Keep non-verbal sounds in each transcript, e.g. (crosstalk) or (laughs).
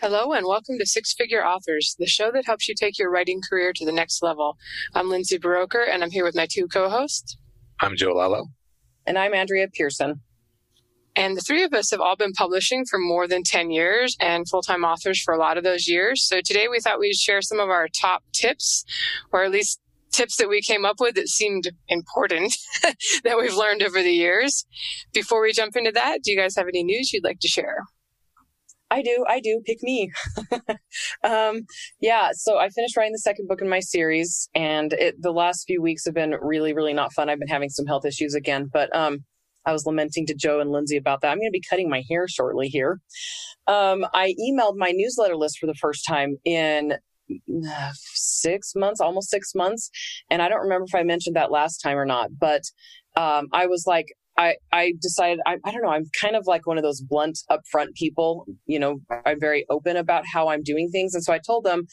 Hello, and welcome to Six Figure Authors, the show that helps you take your writing career to the next level. I'm Lindsay Buroker and I'm here with my two co hosts. I'm Joe Lallo. And I'm Andrea Pearson. And the three of us have all been publishing for more than 10 years and full time authors for a lot of those years. So today we thought we'd share some of our top tips, or at least tips that we came up with that seemed important (laughs) that we've learned over the years. Before we jump into that, do you guys have any news you'd like to share? I do. I do. Pick me. (laughs) um, yeah. So I finished writing the second book in my series, and it, the last few weeks have been really, really not fun. I've been having some health issues again, but um, I was lamenting to Joe and Lindsay about that. I'm going to be cutting my hair shortly here. Um, I emailed my newsletter list for the first time in uh, six months, almost six months. And I don't remember if I mentioned that last time or not, but um, I was like, I, I decided, I, I don't know, I'm kind of like one of those blunt, upfront people. You know, I'm very open about how I'm doing things. And so I told them,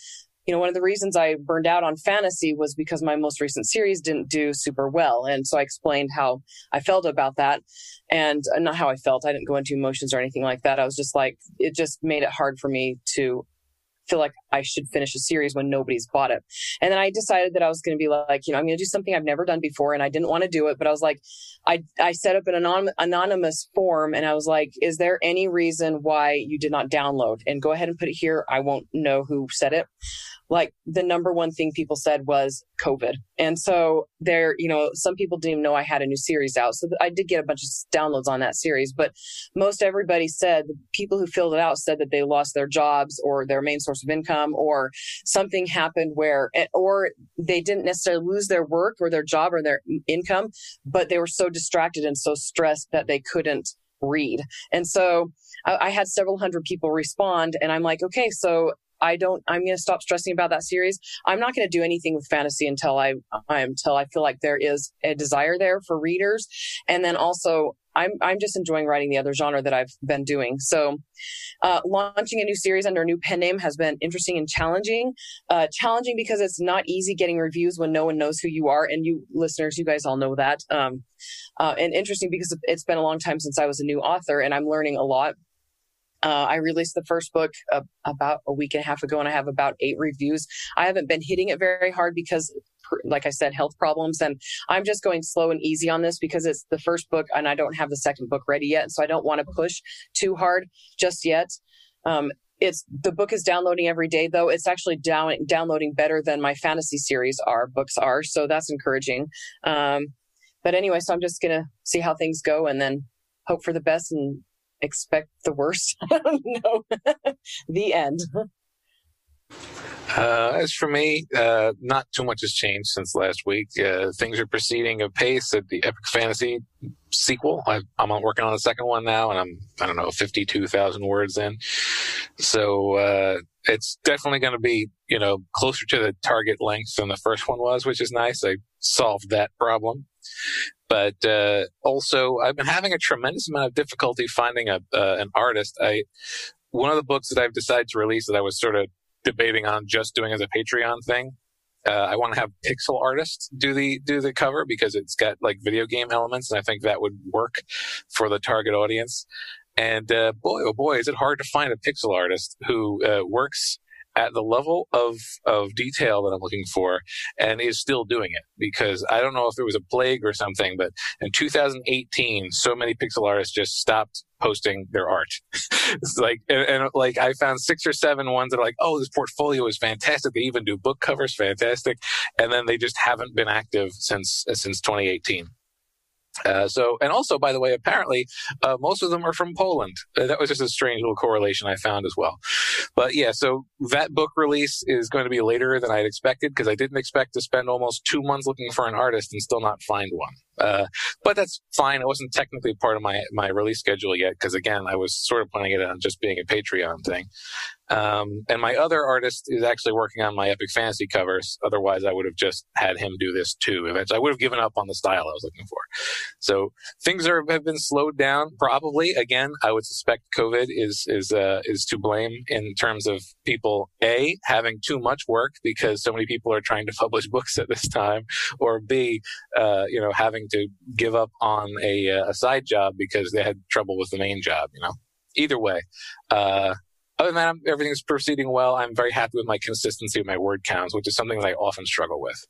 you know, one of the reasons I burned out on fantasy was because my most recent series didn't do super well. And so I explained how I felt about that and uh, not how I felt. I didn't go into emotions or anything like that. I was just like, it just made it hard for me to feel like I should finish a series when nobody's bought it. And then I decided that I was going to be like, you know, I'm going to do something I've never done before and I didn't want to do it, but I was like, I, I set up an anonymous, anonymous form and I was like, is there any reason why you did not download and go ahead and put it here? I won't know who said it like the number one thing people said was COVID. And so there, you know, some people didn't even know I had a new series out. So I did get a bunch of downloads on that series, but most everybody said the people who filled it out said that they lost their jobs or their main source of income or something happened where, eh, or they didn't necessarily lose their work or their job or their income, but they were so distracted and so stressed that they couldn't read. And so I, had several hundred people respond and I'm like, okay, so I don't, I'm going to stop stressing about that series. I'm not going to do anything with fantasy until I, until I feel like there is a desire there for readers. And then also I'm, I'm just enjoying writing the other genre that I've been doing. So, uh, launching a new series under a new pen name has been interesting and challenging. Uh, challenging because it's not easy getting reviews when no one knows who you are. And you listeners, you guys all know that. Um, uh, and interesting because it's been a long time since I was a new author and I'm learning a lot. Uh, I released the first book uh, about a week and a half ago, and I have about eight reviews. I haven't been hitting it very hard because, like I said, health problems, and I'm just going slow and easy on this because it's the first book, and I don't have the second book ready yet, so I don't want to push too hard just yet. Um, it's the book is downloading every day though it's actually down downloading better than my fantasy series are books are so that's encouraging um, but anyway so i'm just gonna see how things go and then hope for the best and expect the worst. (laughs) no, (laughs) the end. Uh, as for me, uh, not too much has changed since last week. Uh, things are proceeding apace at the Epic Fantasy sequel. I, am working on the second one now, and I'm I don't know 52,000 words in. So uh, it's definitely going to be you know closer to the target length than the first one was, which is nice. I solved that problem. But uh, also, I've been having a tremendous amount of difficulty finding a uh, an artist. I one of the books that I've decided to release that I was sort of debating on just doing as a Patreon thing. Uh, I want to have pixel artists do the do the cover because it's got like video game elements, and I think that would work for the target audience. And uh, boy, oh boy, is it hard to find a pixel artist who uh, works at the level of of detail that I'm looking for and is still doing it because I don't know if there was a plague or something, but in 2018, so many pixel artists just stopped posting their art. (laughs) like and, and, like I found six or seven ones that are like, oh, this portfolio is fantastic. They even do book covers, fantastic, and then they just haven't been active since since 2018. Uh, so, and also, by the way, apparently, uh, most of them are from Poland. Uh, that was just a strange little correlation I found as well. But yeah, so that book release is going to be later than I'd expected because I didn't expect to spend almost two months looking for an artist and still not find one. Uh, but that's fine. It wasn't technically part of my, my release schedule yet because again, I was sort of planning it on just being a Patreon thing. Um, and my other artist is actually working on my epic fantasy covers. Otherwise, I would have just had him do this too. Eventually, I would have given up on the style I was looking for. So things are have been slowed down. Probably again, I would suspect COVID is is uh, is to blame in terms of people a having too much work because so many people are trying to (laughs) publish books at this time, or b uh, you know having to give up on a, uh, a side job because they had trouble with the main job. You know, either way. Uh, other than that, everything's proceeding well. I'm very happy with my consistency of my word counts, which is something that I often struggle with.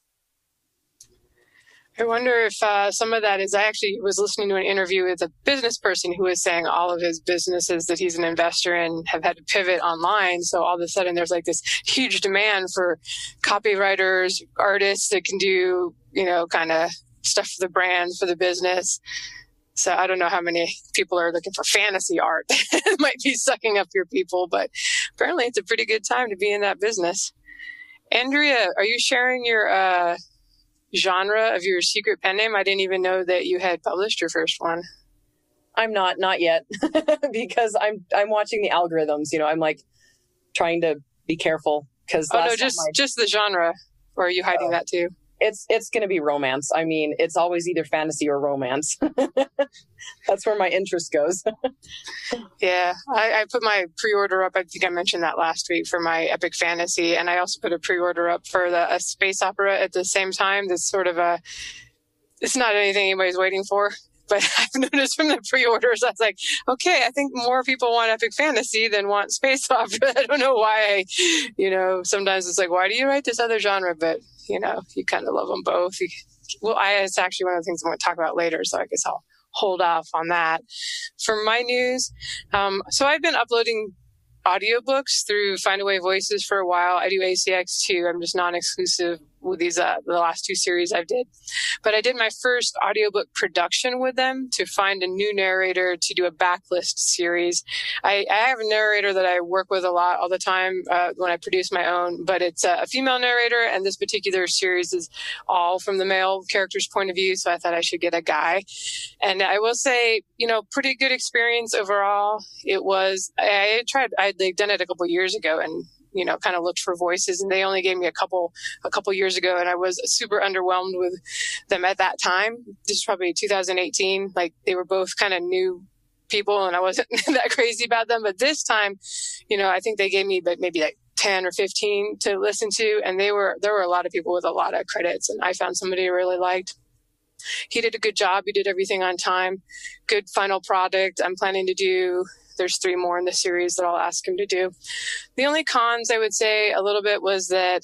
I wonder if uh, some of that is. I actually was listening to an interview with a business person who was saying all of his businesses that he's an investor in have had to pivot online. So all of a sudden, there's like this huge demand for copywriters, artists that can do, you know, kind of stuff for the brand, for the business. So I don't know how many people are looking for fantasy art. (laughs) it might be sucking up your people, but apparently it's a pretty good time to be in that business. Andrea, are you sharing your uh, genre of your secret pen name? I didn't even know that you had published your first one. I'm not, not yet, (laughs) because I'm I'm watching the algorithms. You know, I'm like trying to be careful because. Oh no, just I... just the genre. Or are you hiding oh. that too? It's it's going to be romance. I mean, it's always either fantasy or romance. (laughs) That's where my interest goes. (laughs) yeah, I, I, put my pre-order up. I think I mentioned that last week for my epic fantasy, and I also put a pre-order up for the a space opera at the same time. That's sort of a. It's not anything anybody's waiting for (laughs) but I've noticed from the pre-orders, I was like, okay, I think more people want epic fantasy than want space opera. I don't know why. I, you know, sometimes it's like, why do you write this other genre? But you know, you kind of love them both. You, well, I, it's actually one of the things I'm going to talk about later, so I guess I'll hold off on that. For my news, um, so I've been uploading audiobooks through Findaway Voices for a while. I do ACX too. I'm just non-exclusive with these uh, the last two series I've did. But I did my first audiobook production with them to find a new narrator to do a backlist series. I, I have a narrator that I work with a lot all the time uh, when I produce my own, but it's a, a female narrator, and this particular series is all from the male character's point of view. So I thought I should get a guy, and I will say, you know, pretty good experience overall. It was I, I tried I'd like, done it a couple years ago, and you know, kind of looked for voices and they only gave me a couple, a couple years ago and I was super underwhelmed with them at that time. This is probably 2018. Like they were both kind of new people and I wasn't (laughs) that crazy about them. But this time, you know, I think they gave me but maybe like 10 or 15 to listen to. And they were, there were a lot of people with a lot of credits and I found somebody I really liked. He did a good job. He did everything on time. Good final product. I'm planning to do there's three more in the series that I'll ask him to do. The only cons I would say a little bit was that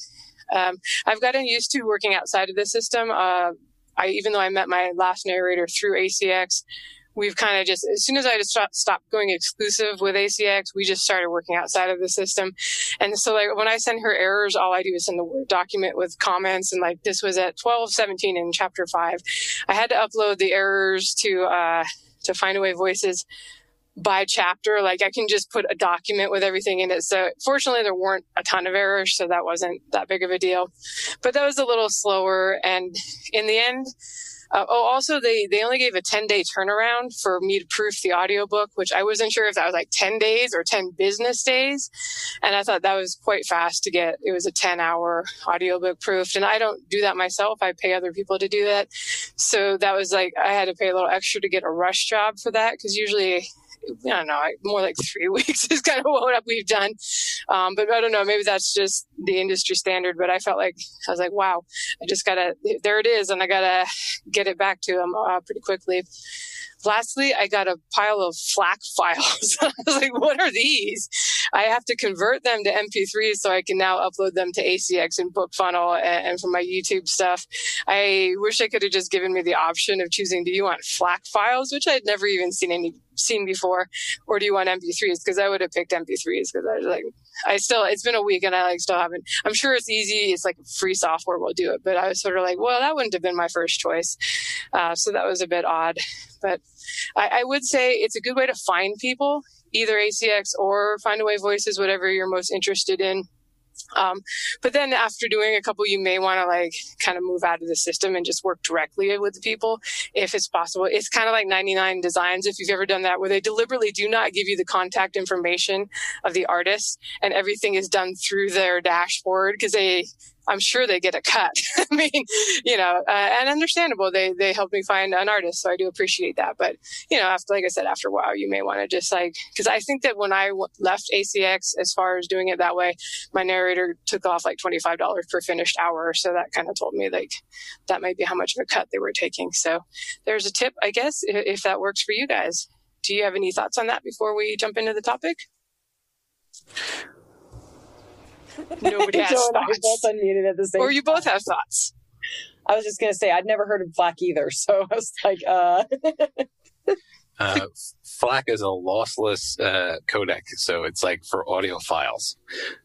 um, I've gotten used to working outside of the system. Uh, I, even though I met my last narrator through ACX, we've kind of just as soon as I just stopped going exclusive with ACX, we just started working outside of the system. And so like when I send her errors, all I do is send the Word document with comments. And like this was at 1217 in chapter five. I had to upload the errors to uh to Find Findaway Voices by chapter. Like I can just put a document with everything in it. So fortunately there weren't a ton of errors, so that wasn't that big of a deal. But that was a little slower. And in the end, uh, oh, also they, they only gave a 10 day turnaround for me to proof the audiobook, which I wasn't sure if that was like 10 days or 10 business days. And I thought that was quite fast to get. It was a 10 hour audiobook proofed. And I don't do that myself. I pay other people to do that. So that was like, I had to pay a little extra to get a rush job for that because usually I don't know, more like (laughs) three weeks is kind of what we've done. Um, but I don't know, maybe that's just the industry standard. But I felt like I was like, wow, I just gotta, there it is, and I gotta get it back to them uh, pretty quickly. Lastly, I got a pile of FLAC (laughs) files. (laughs) I was like, what are these? I have to convert them to MP3 so I can now upload them to ACX and BookFunnel and, and for my YouTube stuff. I wish I could have just given me the option of choosing, do you want FLAC files, which I had never even seen any seen before, or do you want MP3s? Because I would have picked MP3s because I was like, I still, it's been a week and I like still haven't. I'm sure it's easy. It's like free software will do it, but I was sort of like, well, that wouldn't have been my first choice. Uh, so that was a bit odd, but I, I would say it's a good way to find people, either ACX or Findaway Voices, whatever you're most interested in. Um, but then after doing a couple, you may want to like kind of move out of the system and just work directly with the people if it's possible. It's kind of like 99 designs. If you've ever done that, where they deliberately do not give you the contact information of the artist and everything is done through their dashboard because they I'm sure they get a cut. (laughs) I mean, you know, uh, and understandable. They they helped me find an artist, so I do appreciate that. But you know, after like I said, after a while, you may want to just like because I think that when I w- left ACX, as far as doing it that way, my narrator took off like twenty five dollars per finished hour, so that kind of told me like that might be how much of a cut they were taking. So there's a tip, I guess, if, if that works for you guys. Do you have any thoughts on that before we jump into the topic? Nobody has Joe I thoughts. both unmuted at the same Or you both time. have thoughts. I was just gonna say I'd never heard of FLAC either, (laughs) so I was like, uh, (laughs) Uh, FLAC is a lossless uh, codec, so it's like for audio files.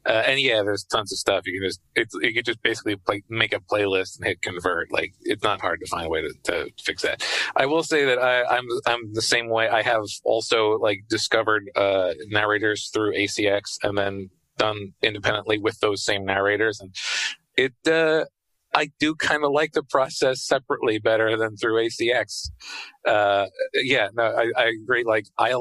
Uh, and yeah, there's tons of stuff you can just it's you can just basically play, make a playlist and hit convert. Like it's not hard to find a way to, to fix that. I will say that I, I'm I'm the same way. I have also like discovered uh, narrators through ACX and then done independently with those same narrators, and it. Uh, I do kind of like the process separately better than through ACX. Uh, yeah, no, I, I agree. Like I,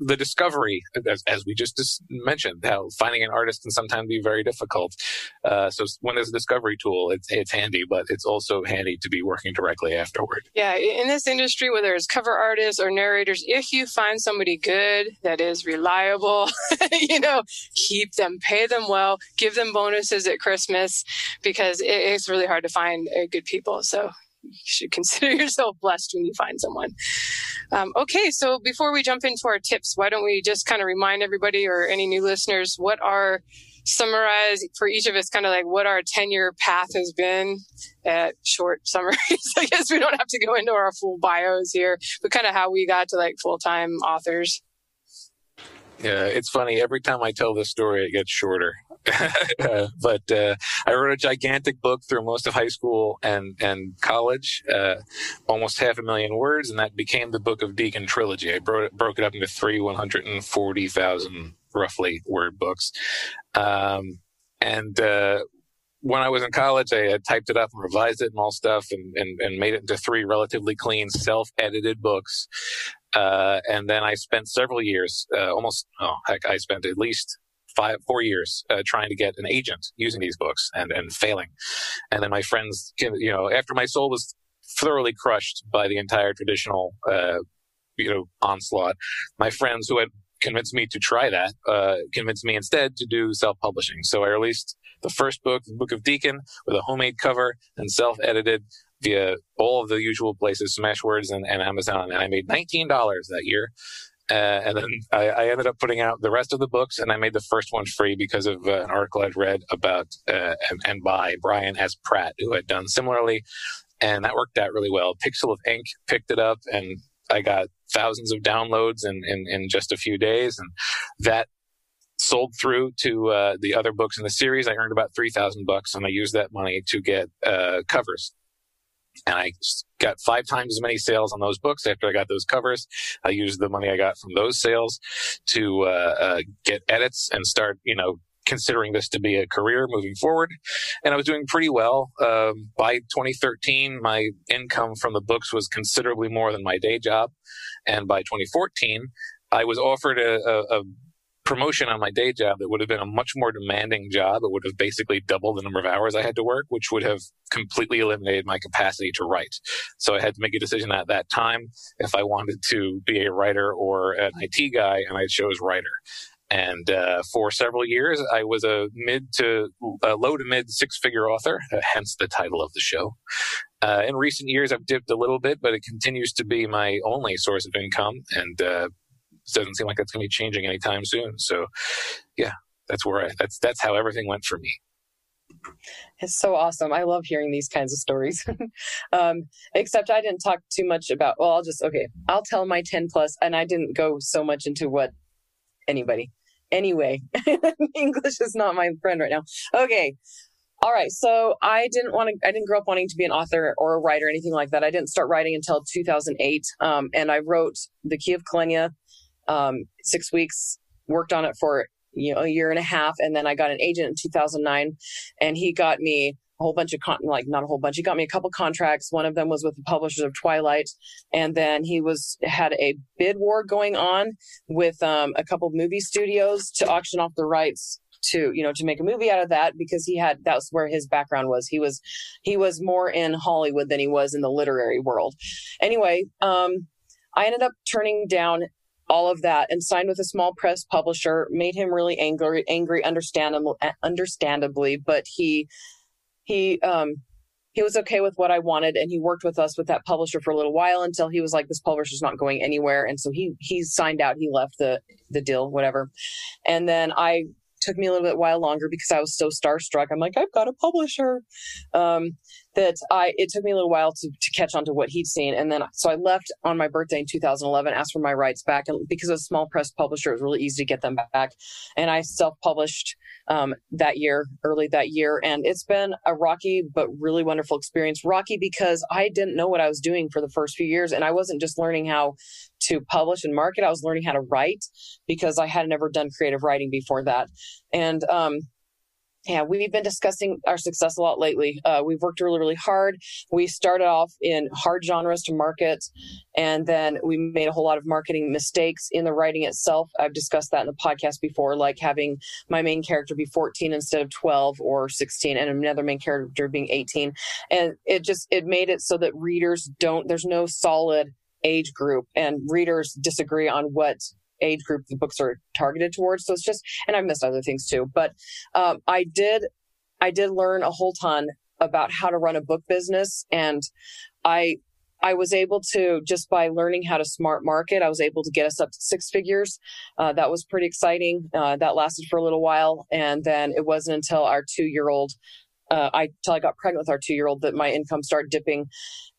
the discovery, as, as we just dis- mentioned, how finding an artist can sometimes be very difficult. Uh, so when there's a discovery tool, it's it's handy, but it's also handy to be working directly afterward. Yeah, in this industry, whether it's cover artists or narrators, if you find somebody good that is reliable, (laughs) you know, keep them, pay them well, give them bonuses at Christmas because it, it's really hard to find uh, good people. So you should (laughs) consider yourself blessed when you find someone. Um, okay, so before we jump into our tips, why don't we just kind of remind everybody or any new listeners what our summarize for each of us kind of like what our 10 year path has been at short (laughs) summaries. I guess we don't have to go into our full bios here, but kind of how we got to like full time authors. Yeah, it's funny. Every time I tell this story, it gets shorter. (laughs) Uh, but uh, I wrote a gigantic book through most of high school and and college, uh, almost half a million words, and that became the Book of Deacon trilogy. I broke it, broke it up into three one hundred and forty thousand roughly word books, um, and. Uh, when I was in college, I had typed it up and revised it and all stuff and, and, and made it into three relatively clean self edited books. Uh, and then I spent several years, uh, almost, oh, heck, I spent at least five, four years uh, trying to get an agent using these books and, and failing. And then my friends, you know, after my soul was thoroughly crushed by the entire traditional, uh, you know, onslaught, my friends who had convinced me to try that, uh, convinced me instead to do self-publishing. So I released the first book, the Book of Deacon, with a homemade cover and self-edited via all of the usual places, Smashwords and, and Amazon. And I made $19 that year. Uh, and then I, I, ended up putting out the rest of the books, and I made the first one free because of uh, an article I'd read about uh, and, and, by Brian S. Pratt, who had done similarly, and that worked out really well. Pixel of Ink picked it up, and I got thousands of downloads in, in, in just a few days, and that sold through to uh, the other books in the series. I earned about three thousand bucks, and I used that money to get uh, covers. And I got five times as many sales on those books after I got those covers. I used the money I got from those sales to uh, uh get edits and start, you know, considering this to be a career moving forward. And I was doing pretty well. Um, by 2013, my income from the books was considerably more than my day job. And by 2014, I was offered a, a, a promotion on my day job that would have been a much more demanding job. It would have basically doubled the number of hours I had to work, which would have completely eliminated my capacity to write. So I had to make a decision at that time if I wanted to be a writer or an IT guy, and I chose writer. And uh, for several years, I was a mid to uh, low to mid six figure author, uh, hence the title of the show. Uh, in recent years, I've dipped a little bit, but it continues to be my only source of income. And uh, doesn't seem like that's going to be changing anytime soon. So, yeah, that's where I, that's that's how everything went for me. It's so awesome. I love hearing these kinds of stories. (laughs) um, except I didn't talk too much about. Well, I'll just okay. I'll tell my ten plus, and I didn't go so much into what anybody. Anyway, (laughs) English is not my friend right now. Okay. All right. So I didn't want to, I didn't grow up wanting to be an author or a writer, or anything like that. I didn't start writing until 2008. Um, and I wrote The Key of Kilenya, um, six weeks, worked on it for you know a year and a half, and then I got an agent in 2009, and he got me a whole bunch of con- like not a whole bunch. He got me a couple contracts. One of them was with the publishers of Twilight, and then he was had a bid war going on with um, a couple movie studios to auction off the rights to you know to make a movie out of that because he had that's where his background was he was he was more in hollywood than he was in the literary world anyway um i ended up turning down all of that and signed with a small press publisher made him really angry angry understandable understandably but he he um he was okay with what I wanted and he worked with us with that publisher for a little while until he was like this publisher's not going anywhere. And so he he signed out he left the the deal whatever. And then I took me a little bit while longer because I was so starstruck. I'm like I've got a publisher. Um that I it took me a little while to, to catch on to what he'd seen. And then so I left on my birthday in 2011, asked for my rights back. And because it was a small press publisher, it was really easy to get them back. And I self-published um, that year, early that year. And it's been a rocky but really wonderful experience. Rocky because I didn't know what I was doing for the first few years. And I wasn't just learning how to publish and market, I was learning how to write because I had never done creative writing before that. And um, yeah, we've been discussing our success a lot lately. Uh, we've worked really, really hard. We started off in hard genres to market, and then we made a whole lot of marketing mistakes in the writing itself. I've discussed that in the podcast before, like having my main character be 14 instead of 12 or 16, and another main character being 18. And it just it made it so that readers don't. There's no solid age group, and readers disagree on what age group the books are targeted towards. So it's just, and I've missed other things too, but um, I did, I did learn a whole ton about how to run a book business, and I I was able to just by learning how to smart market, I was able to get us up to six figures. Uh, that was pretty exciting. Uh, that lasted for a little while, and then it wasn't until our two year old. Uh, I till I got pregnant with our two year old that my income started dipping,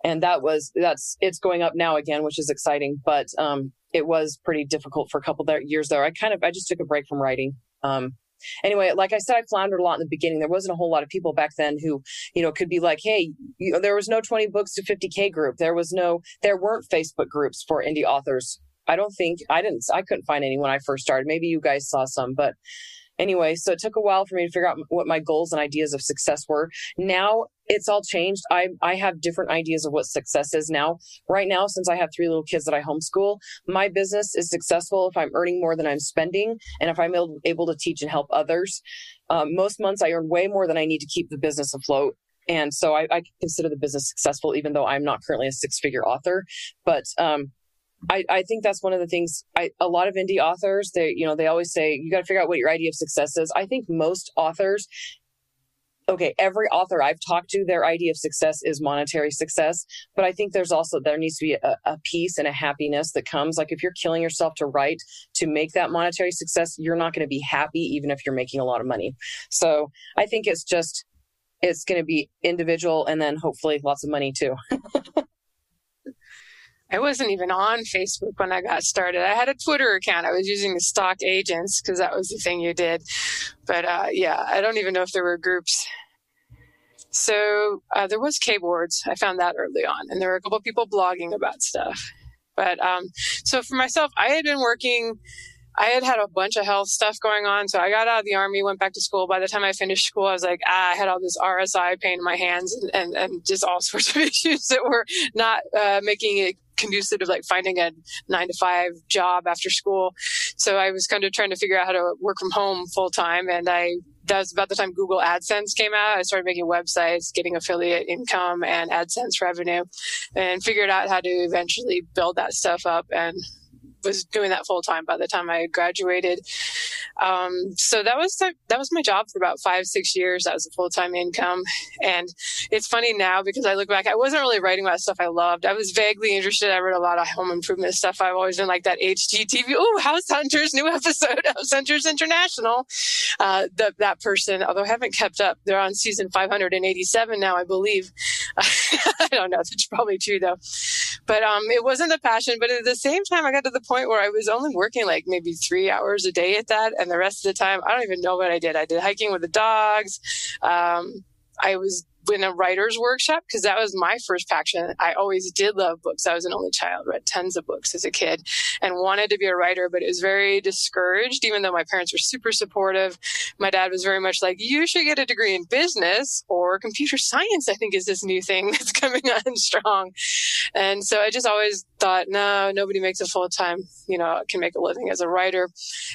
and that was that's it's going up now again, which is exciting. But um, it was pretty difficult for a couple of years there. I kind of I just took a break from writing. Um, anyway, like I said, I floundered a lot in the beginning. There wasn't a whole lot of people back then who, you know, could be like, hey, you know, there was no 20 books to 50K group. There was no, there weren't Facebook groups for indie authors. I don't think, I didn't, I couldn't find any when I first started. Maybe you guys saw some, but anyway, so it took a while for me to figure out what my goals and ideas of success were. Now it's all changed. I I have different ideas of what success is now. Right now, since I have three little kids that I homeschool, my business is successful if I'm earning more than I'm spending, and if I'm able to teach and help others. Um, most months I earn way more than I need to keep the business afloat. And so I, I consider the business successful, even though I'm not currently a six figure author. But um, I, I think that's one of the things I, a lot of indie authors, they, you know, they always say, you got to figure out what your idea of success is. I think most authors, okay, every author I've talked to, their idea of success is monetary success. But I think there's also, there needs to be a, a peace and a happiness that comes. Like if you're killing yourself to write to make that monetary success, you're not going to be happy, even if you're making a lot of money. So I think it's just, it's going to be individual and then hopefully lots of money too. (laughs) I wasn't even on Facebook when I got started. I had a Twitter account. I was using the stock agents because that was the thing you did. But uh, yeah, I don't even know if there were groups. So uh, there was KBoards. I found that early on, and there were a couple people blogging about stuff. But um, so for myself, I had been working. I had had a bunch of health stuff going on. So I got out of the army, went back to school. By the time I finished school, I was like, ah, I had all this RSI pain in my hands and, and, and just all (laughs) sorts of issues that were not uh, making it conducive to like finding a nine to five job after school. So I was kind of trying to figure out how to work from home full time. And I, that was about the time Google AdSense came out. I started making websites, getting affiliate income and AdSense revenue and figured out how to eventually build that stuff up and was doing that full time by the time I graduated. Um, so that was that was my job for about five six years. That was a full time income, and it's funny now because I look back. I wasn't really writing about stuff I loved. I was vaguely interested. I read a lot of home improvement stuff. I've always been like that HGTV. Oh, House Hunters new (laughs) episode. House Hunters International. Uh, the, that person, although I haven't kept up. They're on season 587 now, I believe. (laughs) I don't know. That's probably true though. But um, it wasn't a passion. But at the same time, I got to the point where I was only working like maybe three hours a day at that, and the rest of the time, I don't even know what I did. I did hiking with the dogs. Um, I was in a writer's workshop because that was my first passion. I always did love books. I was an only child, read tons of books as a kid and wanted to be a writer, but it was very discouraged, even though my parents were super supportive. My dad was very much like, you should get a degree in business or computer science, I think is this new thing (laughs) that's coming on strong. And so I just always thought, no, nobody makes a full time, you know, can make a living as a writer,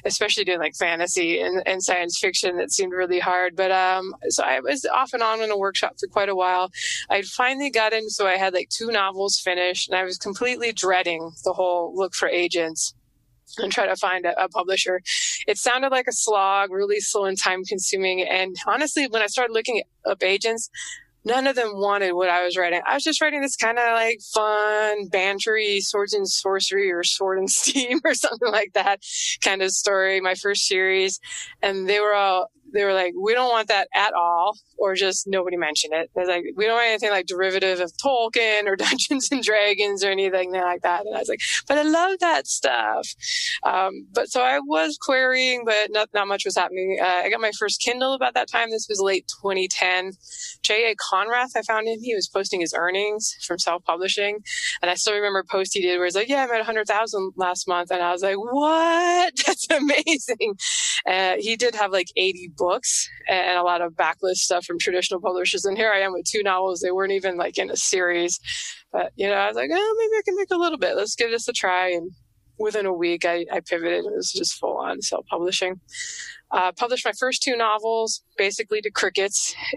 especially doing like fantasy and, and science fiction. That seemed really hard. But, um, so I was off and on in a workshop for quite a while. I'd finally gotten, so I had like two novels finished and I was completely dreading the whole look for agents and try to find a, a, publisher. It sounded like a slog, really slow and time consuming. And honestly, when I started looking up agents, none of them wanted what I was writing. I was just writing this kind of like fun, bantery swords and sorcery or sword and (laughs) steam or something like that kind of story, my first series. And they were all, they were like, we don't want that at all, or just nobody mentioned it. They're like, we don't want anything like derivative of Tolkien or (laughs) Dungeons and Dragons or anything like that. And I was like, but I love that stuff. Um, but so I was querying, but not, not much was happening. Uh, I got my first Kindle about that time. This was late 2010. J.A. Konrath, I found him. He was posting his earnings from self publishing. And I still remember a post he did where he's like, yeah, I made 100,000 last month. And I was like, what? (laughs) That's amazing. Uh, he did have like 80 books and a lot of backlist stuff from traditional publishers. And here I am with two novels. They weren't even like in a series. But, you know, I was like, oh, maybe I can make a little bit. Let's give this a try. And within a week, I, I pivoted. It was just full on self publishing. Uh, published my first two novels basically to crickets. (laughs)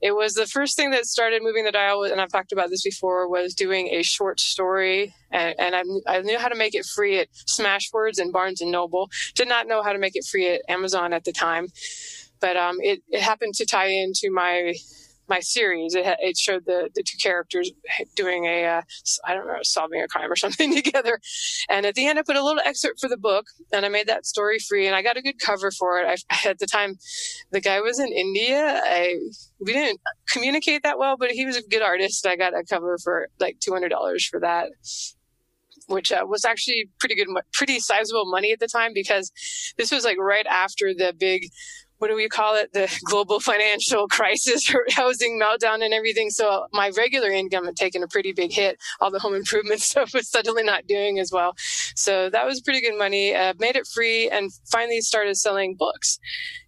it was the first thing that started moving the dial, and I've talked about this before, was doing a short story. And, and I, I, knew how to make it free at Smashwords and Barnes and Noble. Did not know how to make it free at Amazon at the time. But um, it, it happened to tie into my my series. It, it showed the, the two characters doing a uh, I don't know, solving a crime or (laughs) something together. And at the end, I put a little excerpt for the book and I made that story free and I got a good cover for it. I, (laughs) at the time, the guy was in India. I, we didn't communicate that well, but he was a good artist. I got a cover for like $200 for that which uh, was actually pretty good, pretty sizable money at the time because this was like right after the big what do we call it? The global (laughs) financial crisis (laughs) housing meltdown and everything. So my regular income had taken a pretty big hit. All the home (laughs) improvement stuff was suddenly not doing as well. So that was pretty good money. Uh, made it free and finally started selling books.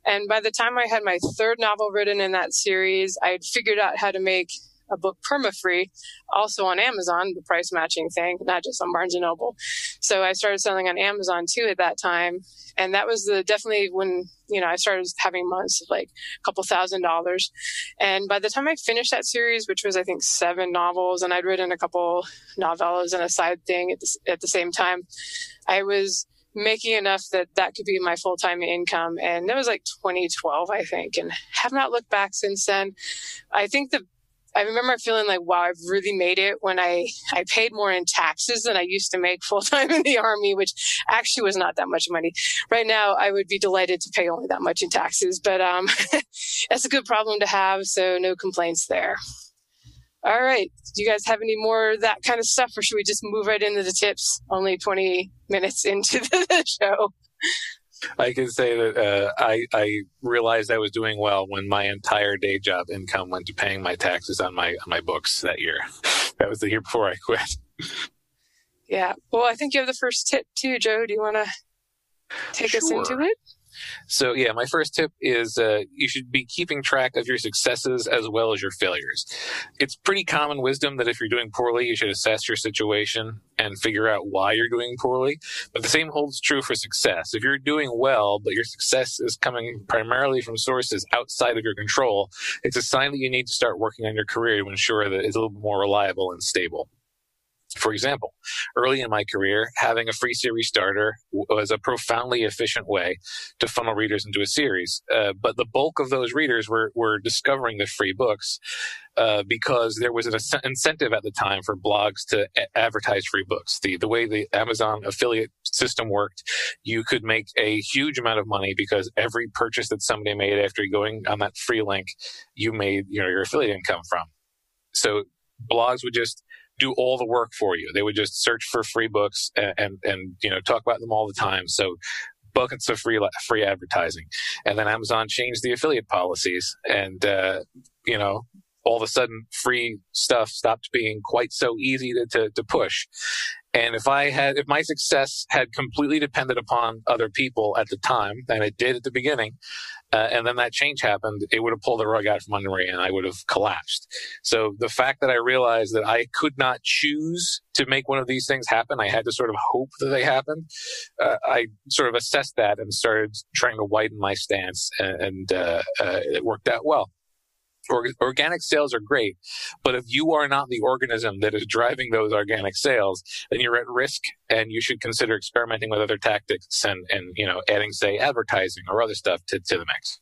And by the time I had my third novel written in that series, I had figured out how to make a book perma free, also on Amazon, the price matching thing, not just on Barnes and Noble. So I started selling on Amazon too at that time. And that was the definitely when, you know, I started having months of like a couple thousand dollars. And by the time I finished that series, which was, I think, seven novels, and I'd written a couple novellas and a side thing at the, at the same time, I was making enough that that could be my full-time income and that was like 2012 i think and have not looked back since then i think the I remember feeling like, wow, I've really made it when I, (laughs) I paid more in taxes than I used to make (laughs) full time in the army, which actually was not that much money. Right now, I would be delighted to pay only that much in taxes, but um, (laughs) that's a good problem to have. So no complaints there. All right. Do you guys have any more that kind of stuff, or should we just move right into the tips? Only 20 minutes into the show. I can say that uh, I I realized I was doing well when my entire day job income went to paying my taxes on my on my books that year. (laughs) that was the year before I quit. Yeah. Well, I think you have the first tip too, Joe. Do you want to take sure. us into it? So, yeah, my first tip is uh, you should be keeping track of your successes as well as your failures. It's pretty common wisdom that if you're doing poorly, you should assess your situation and figure out why you're doing poorly. But the same holds true for success. If you're doing well, but your success is coming primarily from sources outside of your control, it's a sign that you need to start working on your career to ensure that it's a little more reliable and stable. For example, early in my career, having a free series starter was a profoundly efficient way to funnel readers into a series. Uh, but the bulk of those readers were, were discovering the free books uh, because there was an incentive at the time for blogs to a- advertise free books. The, the way the Amazon affiliate system worked, you could make a huge amount of money because every purchase that somebody made after going on that free link, you made you know, your affiliate income from. So blogs would just do all the work for you. They would just search for free books and, and, and you know, talk about them all the time. So buckets of free, free advertising. And then Amazon changed the affiliate policies and, uh, you know, all of a sudden free stuff stopped being quite so easy to, to, to push. And if I had, if my success had completely depended upon other people at the time, and it did at the beginning, uh, and then that change happened, it would have pulled the rug out from under me and I would have collapsed. So the fact that I realized that I could not choose to make one of these things happen, I had to sort of hope that they happened. Uh, I sort of assessed that and started trying to widen my stance, and, and uh, uh it worked out well organic sales are great, but if you are not the organism that is driving those organic sales, then you're at risk and you should consider experimenting with other tactics and, and you know, adding, say, advertising or other stuff to, to the mix.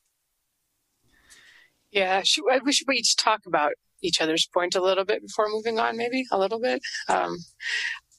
Yeah, should, we should each talk about each other's point a little bit before moving on, maybe a little bit. Um,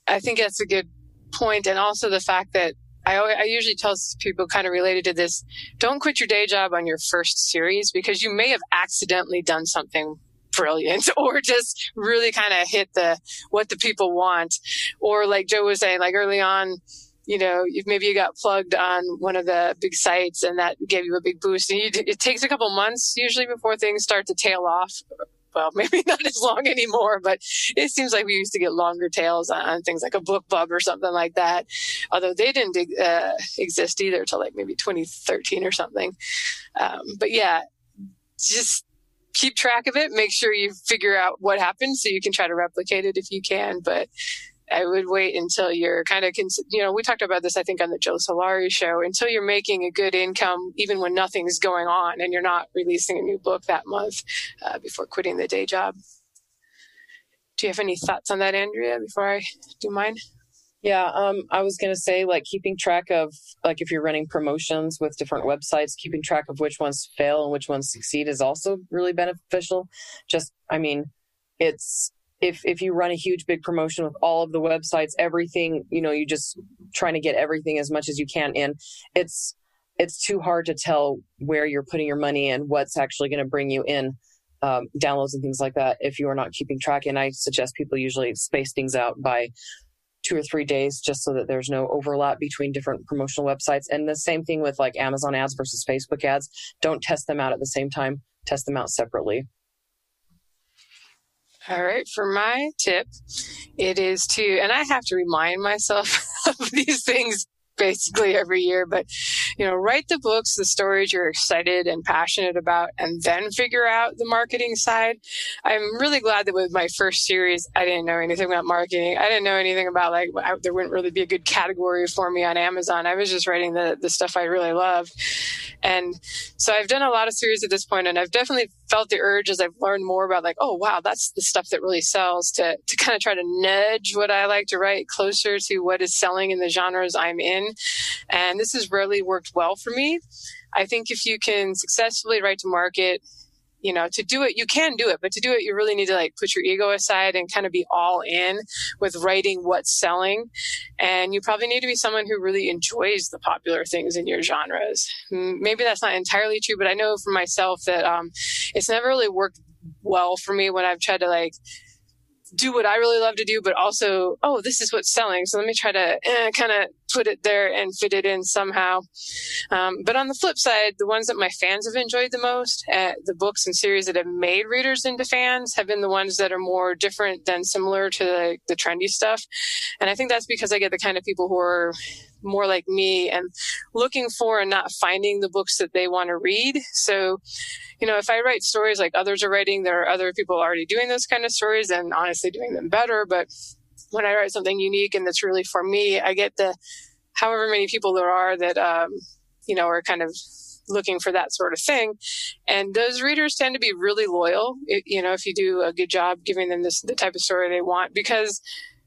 I think that's a good point, and also the fact that I, I usually tell people kind of related to this don't quit your day job on your first series because you may have accidentally done something brilliant (laughs) or just really kind of hit the what the people want. Or like joe was saying like early on you know maybe you got plugged on one of the big sites and that gave you a big boost and you, it takes a couple months usually before things start to tail off well, (laughs) maybe not as long anymore, but it seems like we used to get longer tails on, on things like a BookBub or something like that. Although they didn't uh, exist either till like maybe 2013 or something. Um, but yeah, just keep track of it. Make sure you figure out what happened so you can try to replicate it if you can. But I would wait until you're kind of, cons- you know, we talked about this, I think, on the Joe Solari show, until you're making a good income, even when nothing's going on and you're not releasing a new book that month uh, before quitting the day job. Do you have any thoughts on that, Andrea, before I do mine? Yeah, um, I was going to say, like, keeping track of, like, if you're running promotions with different websites, keeping track of which ones fail and which ones succeed is also really beneficial. Just, I mean, it's if if you run a huge big promotion with all of the websites everything you know you just trying to get everything as much as you can in it's it's too hard to tell where you're putting your money and what's actually going to bring you in um, downloads and things like that if you are not keeping track. And i suggest people usually space things out by two or three days just so that there's no overlap between different promotional websites. And the same thing with like amazon ads versus facebook ads. Don't test them out at the same time. Test them out separately all right, for my tip, it is to, and I have to remind myself (laughs) of these things basically every year, but you know, write the books, the stories you're excited and passionate about, and then figure out the marketing side. I'm really glad that with my first series, I didn't know anything about marketing. I didn't know anything about like, I, there wouldn't really be a good category for me on Amazon. I was just writing the, the stuff I really love. And so I've done a lot of series at this point, and I've definitely felt the urge as I've learned more about like, oh wow, that's the stuff that really sells to to kind of try to nudge what I like to write closer to what is selling in the genres I'm in. And this has rarely worked well for me. I think if you can successfully write to market you know to do it you can do it but to do it you really need to like put your ego aside and kind of be all in with writing what's selling. And you probably need to be someone who really enjoys the popular things in your genres. Maybe that's not entirely true but i know for myself that um, it's never really worked well for me when i've tried to like do what I really love to do, but also, oh, this is what's selling. So let me try to eh, kind of put it there and fit it in somehow. Um, but on the flip side, the ones that my fans have enjoyed the most, uh, the books and series that have made readers into fans, have been the ones that are more different than similar to the, the trendy stuff. And I think that's because I get the kind of people who are more like me and looking for and not finding the books that they want to read. So, you know, if I write stories like others are writing, there are other people already doing those kind of stories and honestly doing them better. But when I write something unique and that's really for me, I get the however many people there are that, um, you know, are kind of looking for that sort of thing. And those readers tend to be really loyal, you know, if you do a good job giving them this, the type of story they want, because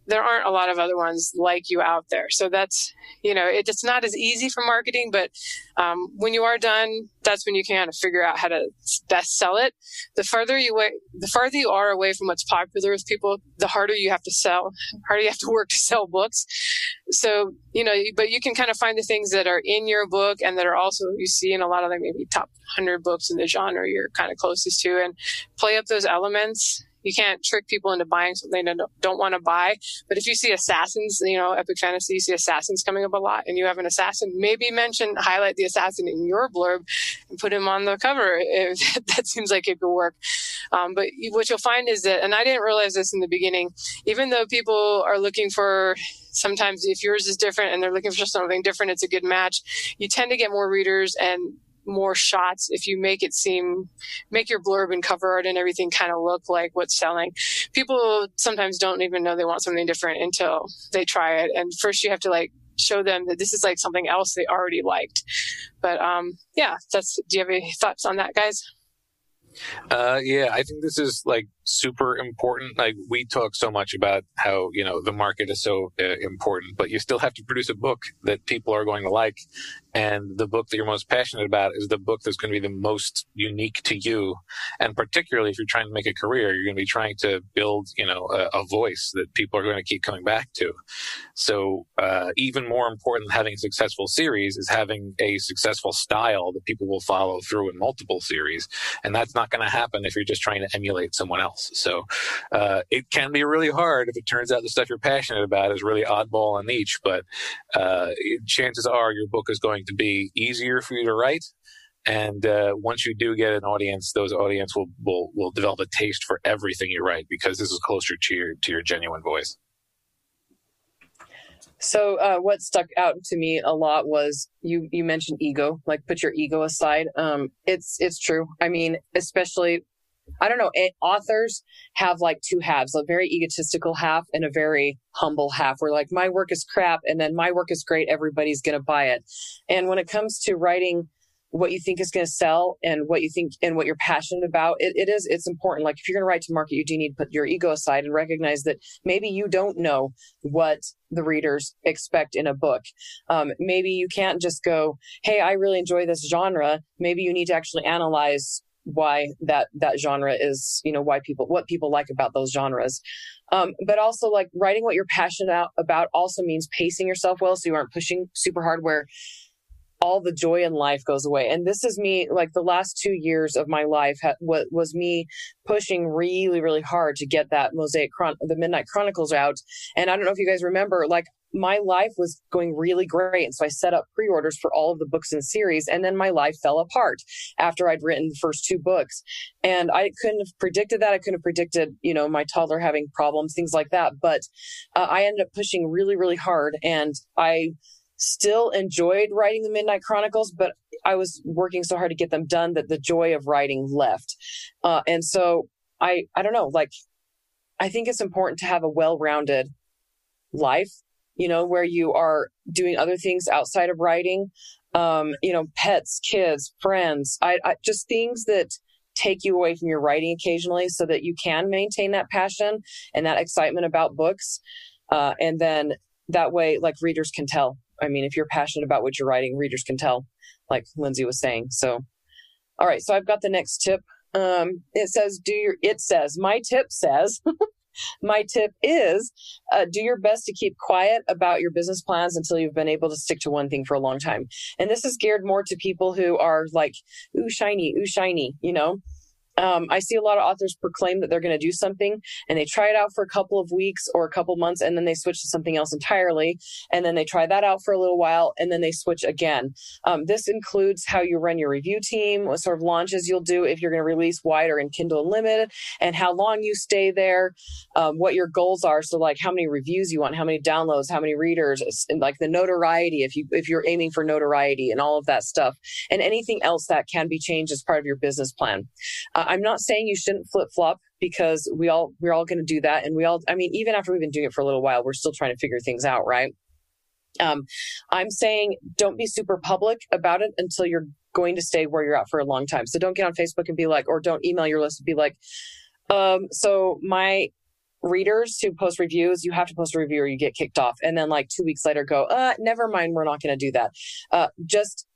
there aren't a lot of other ones like you out there. So that's, you know, it, it's not as easy for marketing, but um, when you are done, that's when you can kind of figure out how to best sell it. The farther you way, the farther you are away from what's popular with people, the harder you have to sell, harder you have to work to sell books. So, you know, but you can kind of find the things that are in your book and that are also you see in a lot of the maybe top 100 books in the genre you're kind of closest to and play up those elements you can't trick people into buying something they don't, want to buy. But if you see assassins, you know, epic fantasy, you see assassins coming up a lot and you have an assassin, maybe mention, highlight the assassin in your blurb and put him on the cover. If (laughs) that seems like it could work. Um, but what you'll find is that, and I didn't realize this in the beginning, even though people are looking for sometimes if yours is different and they're looking for something different, it's a good match. You tend to get more readers and more shots if you make it seem make your blurb and cover art and everything kind of look like what's selling. People sometimes don't even know they want something different until they try it. And first you have to like show them that this is like something else they already liked. But um yeah that's do you have any thoughts on that guys? Uh, yeah, I think this is like super important. Like we talk so much about how, you know, the market is so uh, important, but you still have to produce a book that people are going to like. And the book that you're most passionate about is the book that's going to be the most unique to you. And particularly if you're trying to make a career, you're going to be trying to build, you know, a, a voice that people are going to keep coming back to. So, uh, even more important than having a successful series is having a successful style that people will follow through in multiple series. And that's not going to happen if you're just trying to emulate someone else. So, uh, it can be really hard if it turns out the stuff you're passionate about is really oddball and niche, but, uh, chances are your book is going to be easier for you to write and uh, once you do get an audience, those audience will, will will develop a taste for everything you write because this is closer to your to your genuine voice. So uh, what stuck out to me a lot was you you mentioned ego, like put your ego aside. Um, it's it's true. I mean, especially I don't know, it, authors have like two halves, a very egotistical half and a very humble half. Where like my work is crap, and then my work is great. Everybody's gonna buy it. And when it comes to writing what you think is going to sell and what you think and what you're passionate about it, it is it's important like if you're going to write to market you do need to put your ego aside and recognize that maybe you don't know what the readers expect in a book um, maybe you can't just go hey i really enjoy this genre maybe you need to actually analyze why that that genre is you know why people what people like about those genres um, but also like writing what you're passionate about also means pacing yourself well so you aren't pushing super hard where all the joy in life goes away. And this is me, like the last two years of my life ha- what was me pushing really, really hard to get that Mosaic Chron- the Midnight Chronicles out. And I don't know if you guys remember, like my life was going really great. And so I set up pre orders for all of the books in series. And then my life fell apart after I'd written the first two books. And I couldn't have predicted that. I couldn't have predicted, you know, my toddler having problems, things like that. But uh, I ended up pushing really, really hard. And I, still enjoyed writing the Midnight Chronicles, but I was working so hard to get them done that the joy of writing left. Uh, and so I, I don't know, like, I think it's important to have a well rounded life, you know, where you are doing other things outside of writing, um, you know, pets, kids, friends, I, I just things that take you away from your writing occasionally so that you can maintain that passion and that excitement about books. Uh, and then that way, like readers can tell I mean, if you're passionate about what you're writing, readers can tell, like Lindsay was saying. So, all right. So I've got the next tip. Um, it says, do your, it says, my tip says, (laughs) my tip is uh, do your best to keep quiet about your business plans until you've been able to stick to one thing for a long time. And this is geared more to people who are like, ooh, shiny, ooh, shiny, you know? Um, I see a lot of authors proclaim that they're going to do something and they try it out for a couple of weeks or a couple months and then they switch to something else entirely. And then they try that out for a little while and then they switch again. Um, this includes how you run your review team, what sort of launches you'll do if you're going to release wider in Kindle Unlimited, and how long you stay there, um, what your goals are. So, like how many reviews you want, how many downloads, how many readers, and like the notoriety if you if you're aiming for notoriety and all of that stuff, and anything else that can be changed as part of your business plan. Uh, I'm not saying you shouldn't flip flop because we all we're all going to do that, and we all. I mean, even after we've been doing it for a little while, we're still trying to figure things out, right? Um, I'm saying don't be super public about it until you're going to stay where you're at for a long time. So don't get on Facebook and be like, or don't email your list and be like, um, so my readers who post reviews, you have to post a review or you get kicked off. And then like two weeks later go, uh, never mind, we're not going to do that. Uh, just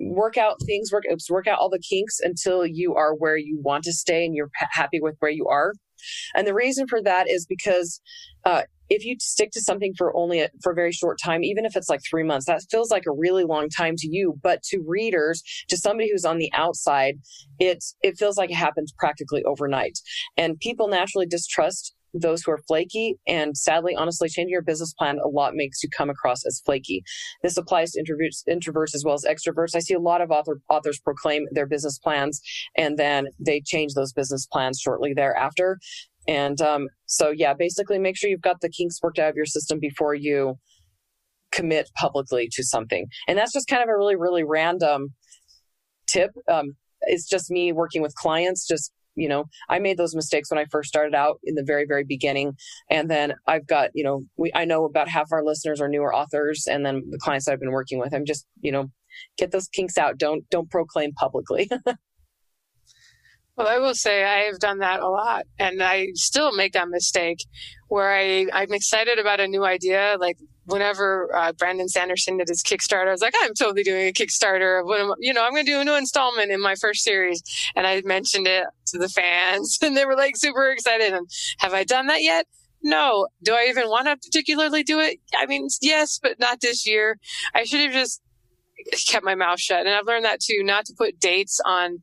work out things, work work out all the kinks until you are where you want to stay and you're happy with where you are. And the reason for that is because uh, if you stick to something for only a, for a very short time, even if it's like three months, that feels like a really long time to you. But to readers, to somebody who's on the outside, it it feels like it happens practically overnight. And people naturally distrust those who are flaky. And sadly, honestly, changing your business plan a lot makes you come across as flaky. This applies to introverts, introverts as well as extroverts. I see a lot of author, authors proclaim their business plans and then they change those business plans shortly thereafter. And um, so, yeah, basically make sure you've got the kinks worked out of your system before you commit publicly to something. And that's just kind of a really, really random tip. Um, it's just me working with clients, just you know i made those mistakes when i first started out in the very very beginning. And then i've got you know we i know about half our listeners are newer authors and then the clients i've been working with. I'm just you know get those kinks out. Don't don't proclaim publicly. (laughs) Well, I will say I have done that a lot, and I still make that mistake where I, I'm excited about a new idea. Like whenever uh, Brandon Sanderson did his Kickstarter, I was like, I'm totally doing a Kickstarter of when you know I'm going to do a new installment in my first series, and I mentioned it to the fans, (laughs) and they were like super excited. And have I done that yet? No. Do I even want to particularly do it? I mean, yes, but not this year. I should have just kept my mouth shut. And I've learned that too, not to put dates on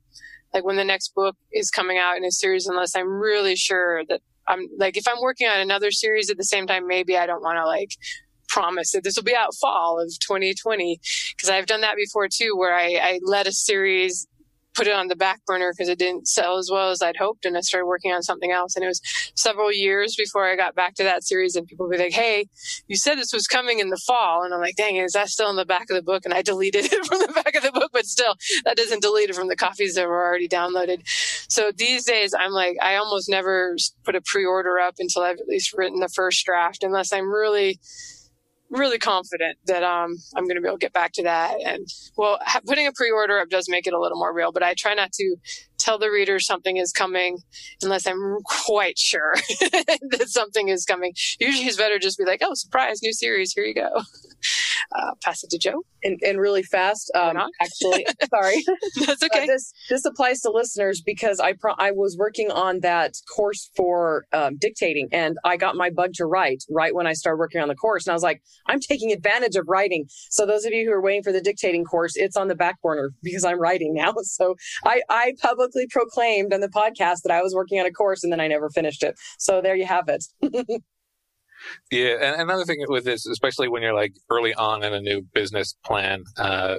like when the next book is coming out in a series unless I'm really sure that I'm like if I'm working on another series at the same time, maybe I don't want to like promise that this will be out fall of 2020 because I've done that before too, where I, I let a series put it on the back burner because it didn't sell as well as I'd hoped. And I started working on something else. And it was several years before I got back to that series. And people would be like, Hey, you said this was coming in the fall. And I'm like, dang, is that still in the back of the book? And I (laughs) deleted it from the back of the book, but still that doesn't delete it from the copies that were already downloaded. So these days I'm like, I almost never put a pre-order up until I've at least written the first draft, unless I'm really, really confident that um, I'm going to be able to get back to that. And well, ha- putting a pre-order up does make it a little more real, but I try not to tell the reader something is coming unless I'm quite sure (laughs) that something is coming. Usually it's better just be like, oh, surprise, new series, here you go. (laughs) Uh, pass it to Joe. And, and really fast, um, actually, (laughs) sorry. (laughs) That's okay. Uh, this, this applies to listeners because I, pro- I was working on that course for um, dictating and I got my bug to write right when I started working on the course. And I was like, I'm taking advantage of writing. So those of you who are waiting for the dictating course, it's on the back burner because I'm writing now. (laughs) So I, I publicly proclaimed on the podcast that I was working on a course and then I never finished it. So there you have it. Yeah, and another thing with this, especially when you're like early on in a new business plan, uh,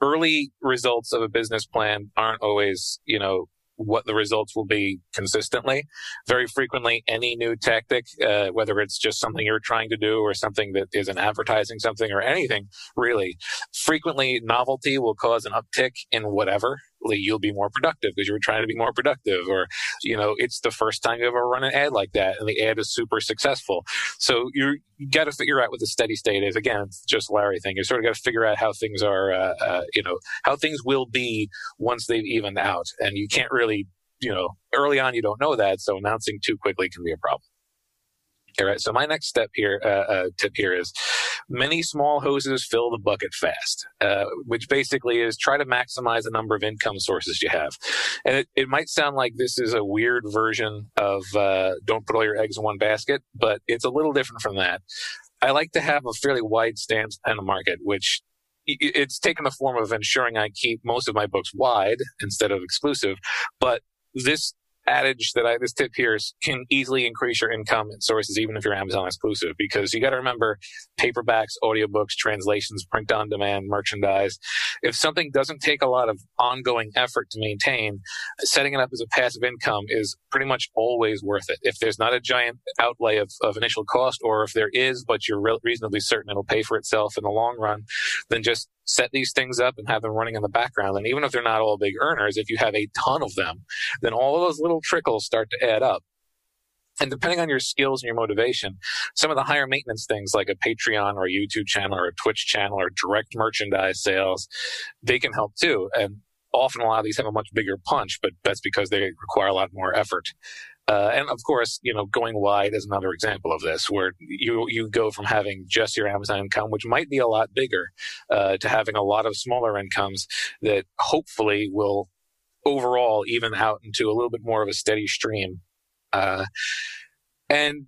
early results of a business plan aren't always, you know, what the results will be consistently. Very frequently, any new tactic, uh, whether it's just something you're trying to do or something that isn't advertising something or anything really, frequently novelty will cause an uptick in whatever you'll be more productive because you were trying to be more productive or you know it's the first time you ever run an ad like that and the ad is super successful. So you got to figure out what the steady state is. Again it's just larry thing. You sort of got to figure out how things are uh, uh, you know how things will be once they've evened out. And you can't really you know early on you don't know that so announcing too quickly can be a problem all right. So my next step here, uh, uh, tip here is many small hoses fill the bucket fast, uh, which basically is try to maximize the number of income sources you have. And it, it might sound like this is a weird version of uh, don't put all your eggs in one basket, but it's a little different from that. I like to have a fairly wide stance in the market, which it's taken the form of ensuring I keep most of my books wide instead of exclusive. But this adage that I this tip here is can easily increase your income and sources even if you're Amazon exclusive because you got to remember paperbacks, audiobooks, translations, print on demand, merchandise. If something doesn't take a lot of ongoing effort to maintain, setting it up as a passive income is pretty much always worth it. If there's not a giant outlay of, of initial cost or if there is but you're re- reasonably certain it'll pay for itself in the long run, then just set these things up and have them running in the background. And even if they're not all big earners, if you have a ton of them, then all those little trickles start to add up. And depending on your skills and your motivation, some of the higher maintenance things like a Patreon or a YouTube channel or a Twitch channel or direct merchandise sales, they can help too. And often a lot of these have a much bigger punch, but that's because they require a lot more effort. Uh, and of course, you know, going wide is another example of this, where you you go from having just your Amazon income, which might be a lot bigger, uh, to having a lot of smaller incomes that hopefully will overall even out into a little bit more of a steady stream. Uh, and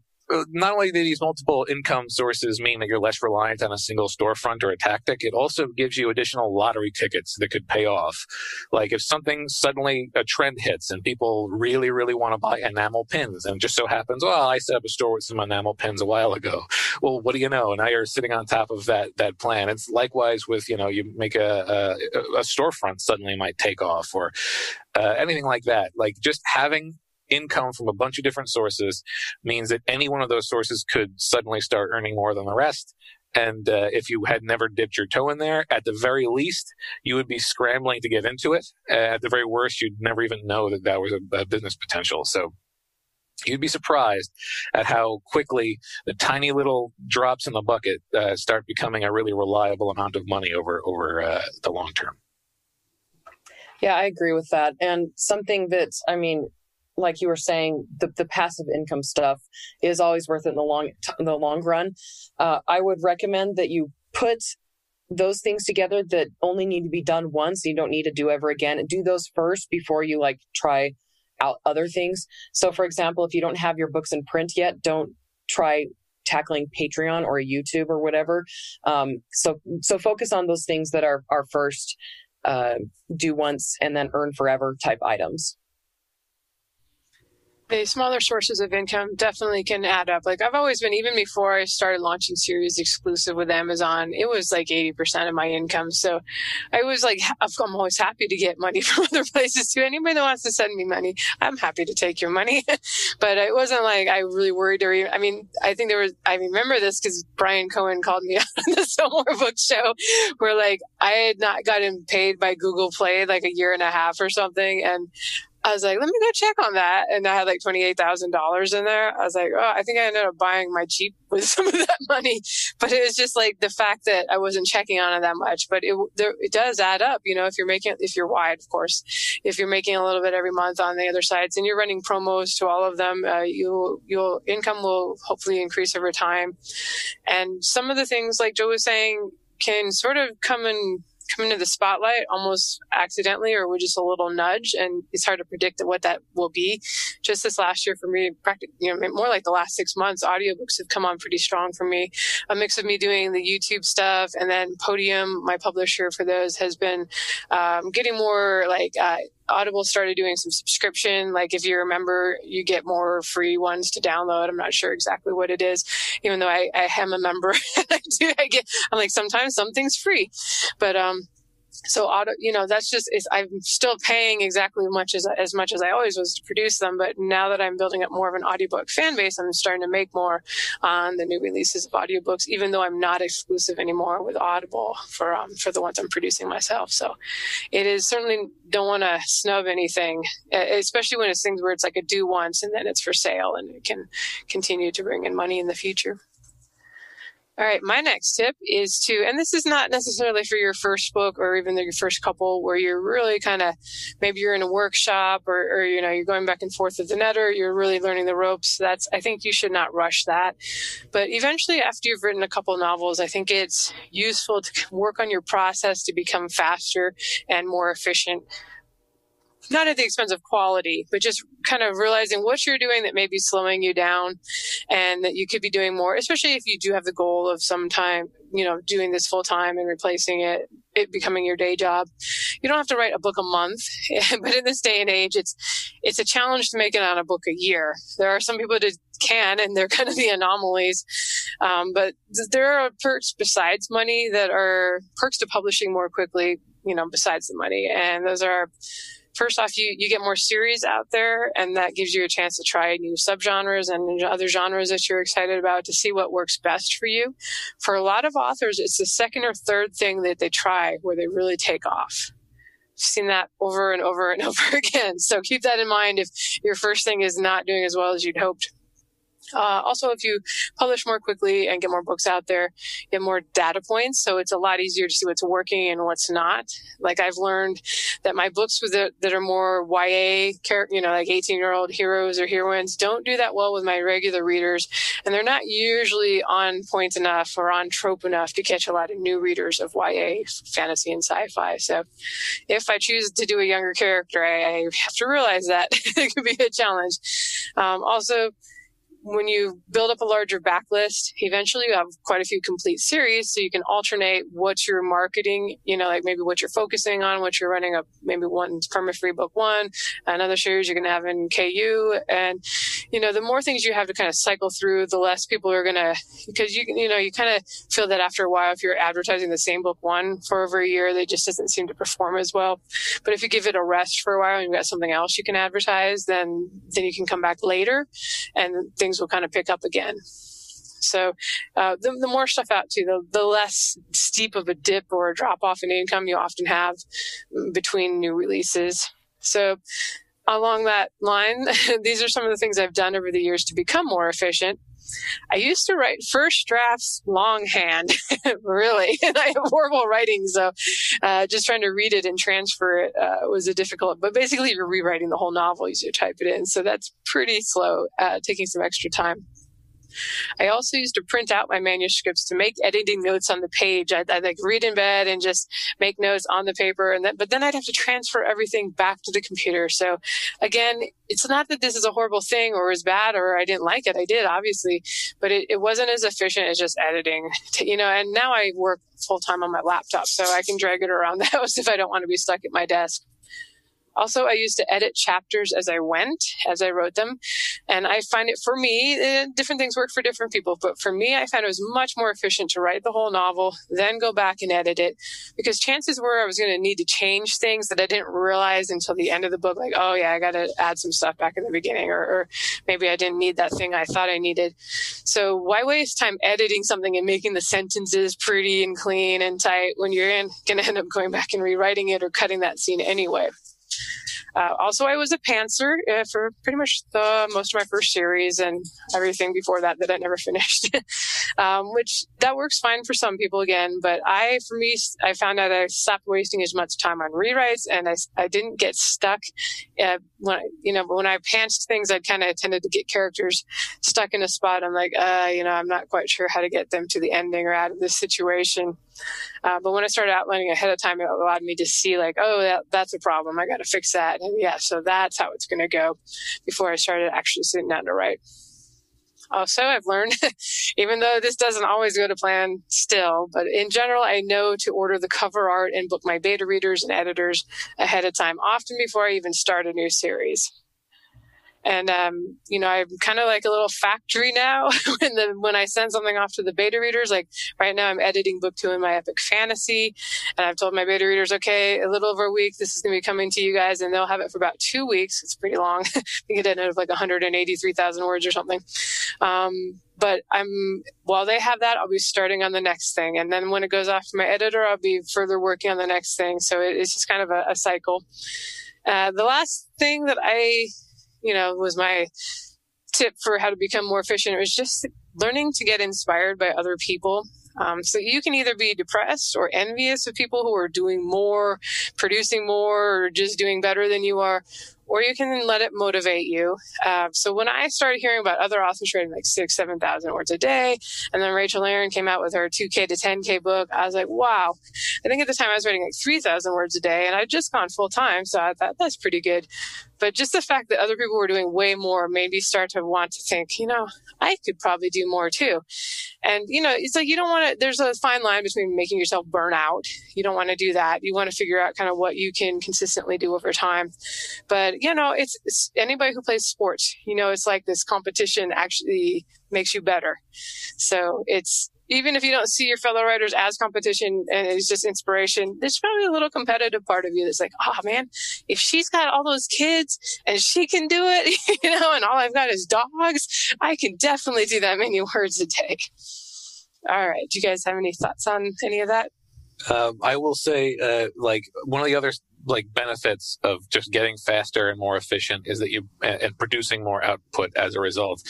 not only do these multiple income sources mean that you're less reliant on a single storefront or a tactic, it also gives you additional lottery tickets that could pay off. Like if something suddenly a trend hits and people really, really want to buy enamel pins, and just so happens, well, I set up a store with some enamel pins a while ago. Well, what do you know? Now you're sitting on top of that that plan. It's likewise with you know you make a a, a storefront suddenly might take off or uh, anything like that. Like just having income from a bunch of different sources means that any one of those sources could suddenly start earning more than the rest. And uh, if you had never dipped your toe in there, at the very least, you would be scrambling to get into it. at the very worst, you'd never even know that that was a, a business potential. So you'd be surprised at how quickly the tiny little drops in the bucket uh, start becoming a really reliable amount of money over over uh, the long term. Yeah, I agree with that. And something that, I mean, like you were saying, the, the passive income stuff is always worth it in the long in the long run. Uh, I would recommend that you put those things together that only need to be done once. You don't need to do ever again. Do those first before you like try out other things. So, for example, if you don't have your books in print yet, don't try tackling Patreon or YouTube or whatever. Um, so, so focus on those things that are are first uh, do once and then earn forever type items the smaller sources of income definitely can add up. Like I've always been, even before I started launching series exclusive with Amazon, it was like 80% of my income. So I was like, I'm always happy to get money (laughs) from other places too. Anybody that wants to send me money, I'm happy to take your money. (laughs) but it wasn't like I really worried or even, I mean, I think there was, I remember this because Bryan Cohen called me (laughs) on the Sell More Books Show where like I had not gotten paid by Google Play like a year and a half or something. And I was like, let me go check on that. And I had like $28,000 in there. I was like, oh, I think I ended up buying my Jeep (laughs) with some of that money. But it was just like the fact that I wasn't checking on it that much. But it, there, it does add up, you know, if you're making, if you're wide, of course, if you're making a little bit every month on the other sides and you're running promos to all of them, uh, you, you'll, income will hopefully increase over time. And some of the things like Joe was saying can sort of come in come into the spotlight almost accidentally or with just a little nudge and it's hard to predict what that will be. Just this last year for me practically you know more like the last six months audiobooks have come on pretty strong for me. A mix of me doing the youtube stuff and then podium my publisher for those has been um, getting more like uh, Audible started doing some subscription. Like if you remember, you get more free ones to download. I'm not sure exactly what it is, even though I, I am a member. (laughs) I do. I get. I'm like sometimes something's free, but um, so auto you know that's just i'm still paying exactly much as as much as i always was to produce them but now that i'm building up more of an audiobook fan base i'm starting to make more on the new releases of audiobooks even though i'm not exclusive anymore with audible for um, for the ones i'm producing myself. So it is certainly don't want to snub anything especially when it's things where it's like a do once and then it's for sale and it can continue to bring in money in the future all right, my next tip is to, and this is not necessarily for your first book or even your first couple where you're really kind of, maybe you're in a workshop or, or, you know, you're going back and forth with the netter, you're really learning the ropes. That's, I think you should not rush that. But eventually, after you've written a couple novels, I think it's useful to work on your process to become faster and more efficient not at the expense of quality, but just kind of realizing what you're doing that may be slowing you down and that you could be doing more, especially if you do have the goal of some time, you know, doing this full time and replacing it, it becoming your day job. You don't have to write a book a month, (laughs) but in this day and age, it's, it's a challenge to make it on a book a year. There are some people that can, and they're kind of the anomalies. Um, but there are perks besides money that are perks to publishing more quickly, you know, besides the money. And those are, first off, you, you get more series out there, and that gives you a chance to try new subgenres and other genres that you're excited about to see what works best for you. For a lot of authors, it's the second or third thing that they try where they really take off. I've seen that over and over and (laughs) over again. So keep that in mind if your first thing is not doing as well as you'd hoped. Uh, also, if you publish more quickly and get more books out there, have more data points. So it's a lot easier to see what's working and what's not. Like I've learned that my books with the, that are more YA, you know, like 18 year old heroes or heroines don't do that well with my regular readers. And they're not usually on point enough or on trope enough to catch a lot of new readers of YA fantasy and sci-fi. So if I choose to do a younger character, I, I have to realize that (laughs) it could be a challenge. Um, also, when you build up a larger backlist, eventually you have quite a few complete series. So you can alternate what you're marketing, you know, like maybe what you're focusing on, what you're running up, maybe one perma free book one, another series you're going to have in KU. And, you know, the more things you have to kind of cycle through, the less people are going to, because you, you know, you kind of feel that after a while, if you're advertising the same book one for over a year, they just doesn't seem to perform as well. But if you give it a rest for a while and you've got something else you can advertise, then, then you can come back later and things things will kind of pick up again. So uh, the, the, more stuff out too, the, the less steep of a dip or a drop off in income you often have between new releases. So along that line, (laughs) these are some of the things I've done over the years to become more efficient. I used to write first drafts longhand, (laughs) really, (laughs) and I have horrible writing, so uh, just trying to read it and transfer it uh, was a difficult. But basically, you're rewriting the whole novel. You type it in, so that's pretty slow, uh, taking some extra time. I also used to print out my manuscripts to make editing notes on the page. I'd, I'd like read in bed and just make notes on the paper, and then, but then I'd have to transfer everything back to the computer. So again, it's not that this is a horrible thing or is bad or I didn't like it. I did obviously, but it, it wasn't as efficient as just editing, to, you know. And now I work full time on my laptop, so I can drag it around the (laughs) house if I don't want to be stuck at my desk. Also, I used to edit chapters as I went, as I wrote them. And I find it for me, uh, different things work for different people. But for me, I found it was much more efficient to write the whole novel, then go back and edit it. Because chances were I was going to need to change things that I didn't realize until the end of the book. Like, oh, yeah, I got to add some stuff back in the beginning. Or, or maybe I didn't need that thing I thought I needed. So why waste time editing something and making the sentences pretty and clean and tight when you're going to end up going back and rewriting it or cutting that scene anyway? Uh, also, I was a pantser uh, for pretty much the most of my first series and everything before that that I never (laughs) finished, um, which that works fine for some people again. But I, for me, I found out I stopped wasting as much time on rewrites and I, I didn't get stuck. Uh, when I, you know, when I pantsed things, I kind of tended to get characters stuck in a spot. I'm like, uh, you know, I'm not quite sure how to get them to the ending or out of this situation. Uh, but when I started outlining ahead of time, it allowed me to see like, oh, that, that's a problem. I got to fix that. And yeah, so that's how it's going to go before I started actually sitting down to write. Also, I've learned, (laughs) even though this doesn't always go to plan still, but in general, I know to order the cover art and book my beta readers and editors ahead of time, often before I even start a new series. And um, you know, I'm kind of like a little factory now. (laughs) when the when I send something off to the beta readers, like right now, I'm editing book two in my epic fantasy, and I've told my beta readers, okay, a little over a week, this is going to be coming to you guys, and they'll have it for about two weeks. It's pretty long. (laughs) you get it of like 183,000 words or something. Um, but I'm while they have that, I'll be starting on the next thing, and then when it goes off to my editor, I'll be further working on the next thing. So it, it's just kind of a, a cycle. Uh, the last thing that I you know, was my tip for how to become more efficient. It was just learning to get inspired by other people. Um, so you can either be depressed or envious of people who are doing more, producing more, or just doing better than you are, or you can let it motivate you. Uh, so when I started hearing about other authors writing like six, 7,000 words a day, and then Rachel Aaron came out with her 2K to 10K book, I was like, wow. I think at the time I was writing like 3,000 words a day, and I'd just gone full time. So I thought that's pretty good. But just the fact that other people were doing way more made me start to want to think, you know, I could probably do more too. And, you know, it's like you don't want to, there's a fine line between making yourself burn out. You don't want to do that. You want to figure out kind of what you can consistently do over time. But, you know, it's, it's anybody who plays sports, you know, it's like this competition actually makes you better. So it's, even if you don't see your fellow writers as competition and it's just inspiration, there's probably a little competitive part of you that's like, oh man, if she's got all those kids and she can do it, (laughs) you know, and all I've got is dogs, I can definitely do that many words a day. All right. Do you guys have any thoughts on any of that? Um, I will say, uh, like one of the other like benefits of just getting faster and more efficient is that you and producing more output as a result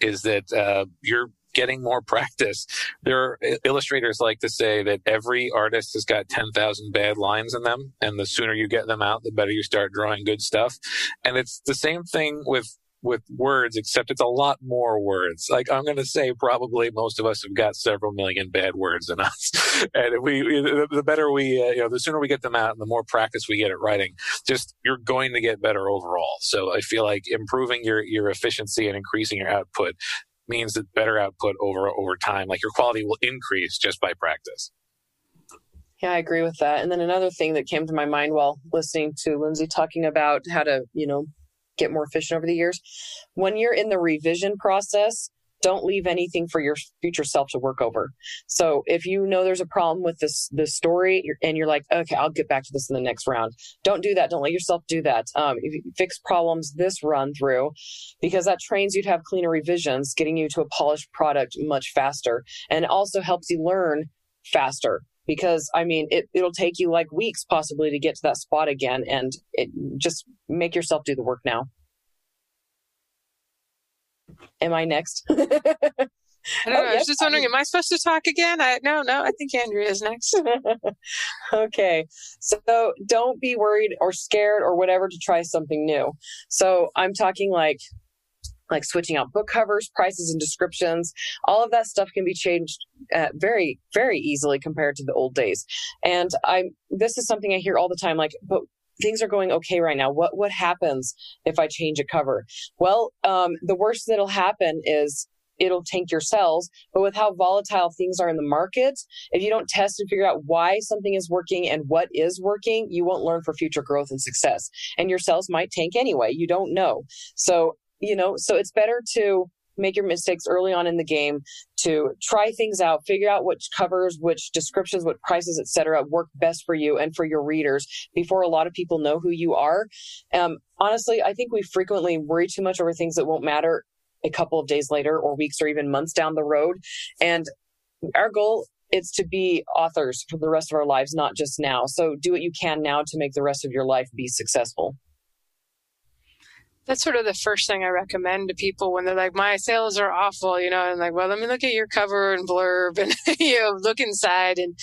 is that uh, you're getting more practice. There illustrators like to say that every artist has got 10,000 bad lines in them. And the sooner you get them out, the better you start drawing good stuff. And it's the same thing with with words, except it's a lot more words. Like I'm going to say, probably most of us have got several million bad words in us, (laughs) and we, the better we, uh, you know, the sooner we get them out, and the more practice we get at writing, just you're going to get better overall. So I feel like improving your your efficiency and increasing your output means that better output over over time, like your quality will increase just by practice. Yeah, I agree with that. And then another thing that came to my mind while listening to Lindsay talking about how to, you know, get more efficient over the years. When you're in the revision process, don't leave anything for your future self to work over. So if you know there's a problem with this this story and you're like, okay, I'll get back to this in the next round. Don't do that. Don't let yourself do that. Um, fix problems this run through, because that trains you to have cleaner revisions, getting you to a polished product much faster, and also helps you learn faster. Because I mean, it it'll take you like weeks possibly to get to that spot again, and it just make yourself do the work now. Am I next? (laughs) I don't oh, know. I was just wondering, am I supposed to talk again? I no, no. I think Andrea is next. (laughs) okay, so don't be worried or scared or whatever to try something new. So I'm talking like like switching out book covers, prices, and descriptions. All of that stuff can be changed uh, very, very easily compared to the old days. And I'm this is something I hear all the time. Like, but things are going okay right now. What what happens if I change a cover? Well, um, the worst that'll happen is it'll tank your sales. But with how volatile things are in the market, if you don't test and figure out why something is working and what is working, you won't learn for future growth and success. And your sales might tank anyway. You don't know. So you know, so it's better to make your mistakes early on in the game to try things out figure out which covers which descriptions what prices etc work best for you and for your readers before a lot of people know who you are. Um, honestly i think we frequently worry too much over things that won't matter a couple of days later or weeks or even months down the road. And our goal is to be authors for the rest of our lives not just now. So do what you can now to make the rest of your life be successful that's sort of the first thing I recommend to people when they're like, my sales are awful, you know, and like, well, let me look at your cover and blurb and, (laughs) you know, look inside. And,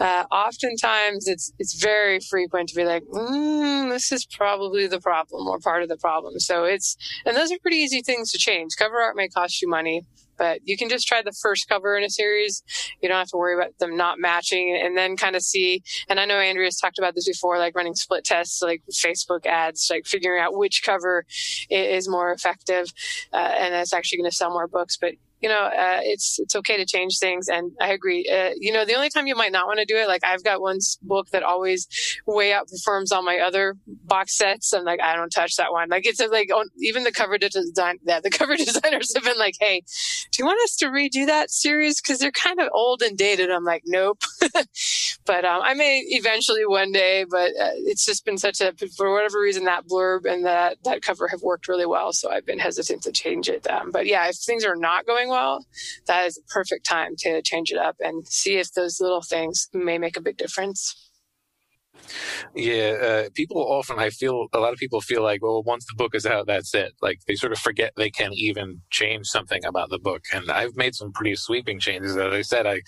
uh, oftentimes it's, it's very frequent to be like, mm, this is probably the problem or part of the problem. So it's, and those are pretty easy things to change. Cover art may cost you money but you can just try the first cover in a series. You don't have to worry about them not matching and then kind of see. And I know Andrea's talked about this before, like running split tests, like Facebook ads, like figuring out which cover is more effective. Uh, and that's actually going to sell more books. But you know, uh, it's it's okay to change things. And I agree. Uh, you know, the only time you might not want to do it, like I've got one book that always way outperforms all my other box sets. I'm like, I don't touch that one. Like it's like even the cover design, yeah, the (laughs) cover designers have been like, hey, do you want us to redo that series because they're kind of old and dated? I'm like, nope. (laughs) but um, I may eventually one day. But uh, it's just been such a for whatever reason that blurb and that that cover have worked really well. So I've been hesitant to change it. Um, but yeah, if things are not going well, that is a perfect time to change it up and see if those little things may make a big difference. Yeah, uh, people often, I feel, a lot of people feel like, well, once the book is out, that's it. Like they sort of forget they can even change something about the book. And I've made some pretty sweeping changes. As I said, I,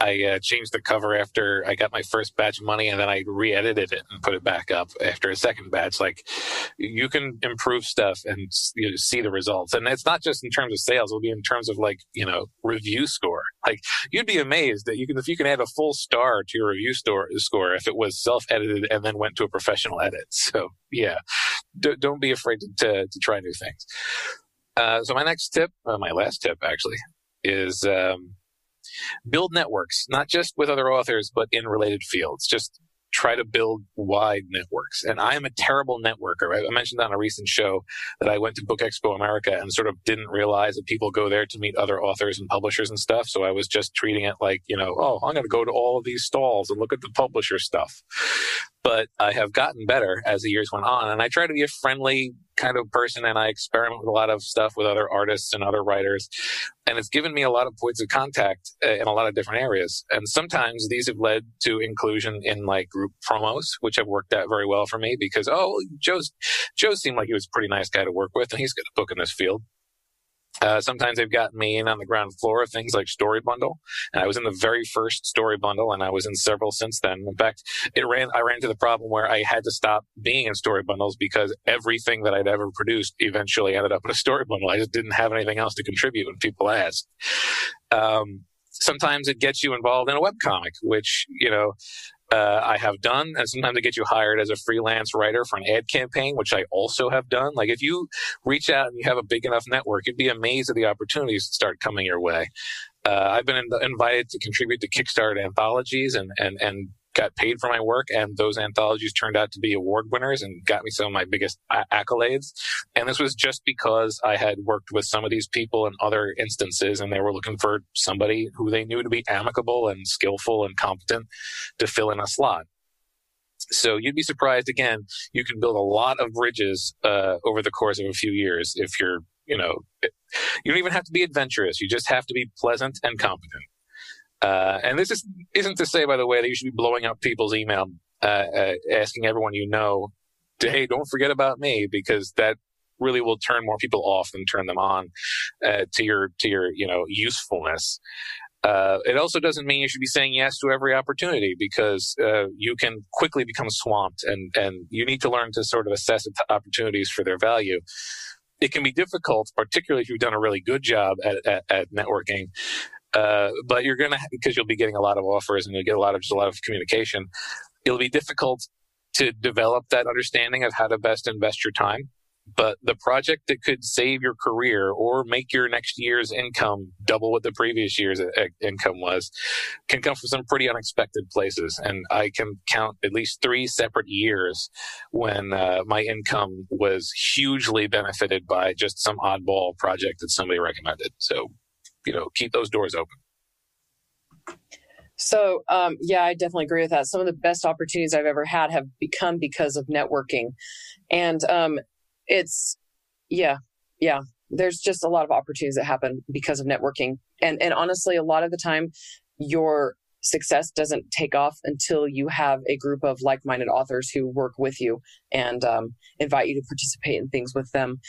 I uh, changed the cover after I got my first batch of money, and then I re-edited it and put it back up after a second batch. Like you can improve stuff and you know, see the results. And it's not just in terms of sales; it'll be in terms of like you know review score. Like you'd be amazed that you can if you can add a full star to your review store score if it was self-edited edited and then went to a professional edit. (laughs) So yeah, D- don't be afraid to, to, to, try new things. Uh, so my next tip, uh, my last tip actually, is um, build networks, not just with other authors, but in related fields. Just try to build wide networks. And I am a terrible networker. I mentioned on a recent show that I went to Book Expo America and sort of didn't realize that people go there to meet other authors and publishers and stuff. So I was just treating it like, you know, oh, I'm going to go to all of these stalls and look at the publisher stuff but I have gotten better as the years went on. And I try to be a friendly kind of person and I experiment with a lot of stuff with other artists and other writers. And it's given me a lot of points of contact uh, in a lot of different areas. And sometimes these have led to inclusion in like group promos, which have worked out very well for me because, oh, Joe's, Joe seemed like he was a pretty nice guy to work with and he's got a book in this field. Uh, sometimes they've gotten me in on the ground floor of things like Story Bundle, and I was in the very first Story Bundle, and I was in several since then. In fact, it ran. I ran into the problem where I had to stop being in Story Bundles because everything that I'd ever produced eventually ended up in a Story Bundle. I just didn't have anything else to contribute when people asked. Um, sometimes it gets you involved in a web comic, which you know uh, I have done, and sometimes they get you hired as a freelance writer for an ad campaign, which I also have done. Like if you reach out and you have a big enough network, you'd be amazed at the opportunities that start coming your way. Uh, I've been in, invited to contribute to Kickstarter anthologies and and and got paid for my work, and those anthologies turned out to be award winners and got me some of my biggest accolades. And this was just because I had worked with some of these people in other instances, and they were looking for somebody who they knew to be amicable and skillful and competent to fill in a slot. So you'd be surprised again. You can build a lot of bridges uh, over the course of a few years if you're, you know, you don't even have to be adventurous. You just have to be pleasant and competent. Uh, and this is, isn't to say, by the way, that you should be blowing up people's email, uh, uh, asking everyone you know, to, hey, don't forget about me, because that really will turn more people off than turn them on uh, to your to your you know usefulness. Uh, it also doesn't mean you should be saying yes to every opportunity because uh, you can quickly become swamped, and and you need to learn to sort of assess opportunities for their value. It can be difficult, particularly if you've done a really good job at, at, at networking. Uh, but you're gonna because you'll be getting a lot of offers and you'll get a lot of just a lot of communication. It'll be difficult to develop that understanding of how to best invest your time but the project that could save your career or make your next year's income double what the previous year's income was can come from some pretty unexpected places. And I can count at least three separate years when uh, my income was hugely benefited by just some oddball project that somebody recommended. So, you know, keep those doors open. So, um, yeah, I definitely agree with that. Some of the best opportunities I've ever had have become because of networking. And um, it's yeah yeah there's just a lot of opportunities that happen because of networking and and honestly a lot of the time your success doesn't take off until you have a group of like-minded authors who work with you and um, invite you to participate in things with them.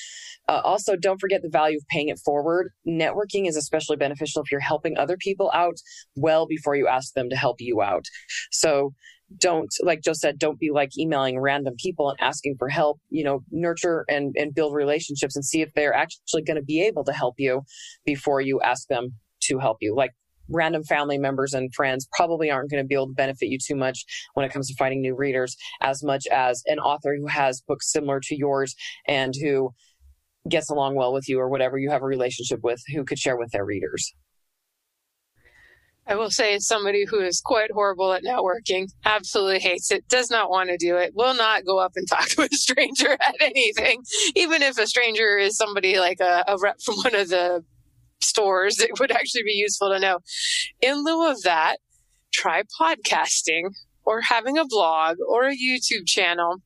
Uh, also don't forget the value of paying it forward. Networking is especially beneficial if you're helping other people out well before you ask them to help you out. So don't like joe said don't be like emailing random people and asking for help. You know nurture and, and build relationships and see if they're actually going to be able to help you before you ask them to help you. Like random family members and friends probably aren't going to be able to benefit you too much when it comes to finding new readers as much as an author who has books similar to yours and who gets along well with you or whatever you have a relationship with who could share with their readers. I will say, as somebody who is quite horrible at networking, absolutely hates it, does not want to do it, will not go up and (laughs) talk to a stranger (laughs) at anything, even if a stranger is somebody like a, a rep from one of the stores, (laughs) it would actually be useful to know. In lieu of that, try podcasting or having a blog or a YouTube channel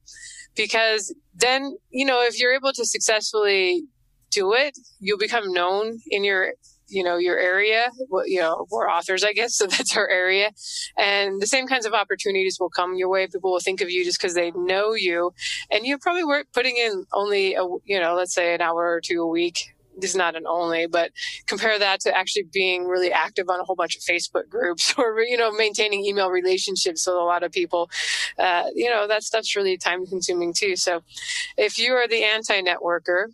because then, you know, if you're able to successfully do it, you'll become known in your you know your area you know we're authors i guess (laughs) so that's our area. And the same kinds of opportunities will come your way. People will think of you just because they know you. And you probably were putting in only a you know let's say an hour or two a week is not an only, but compare that to actually being really active on a whole bunch of Facebook groups (laughs) or, you know, maintaining email relationships with a lot of people. Uh, you know, that stuff's really time consuming too. So if you are the anti networker,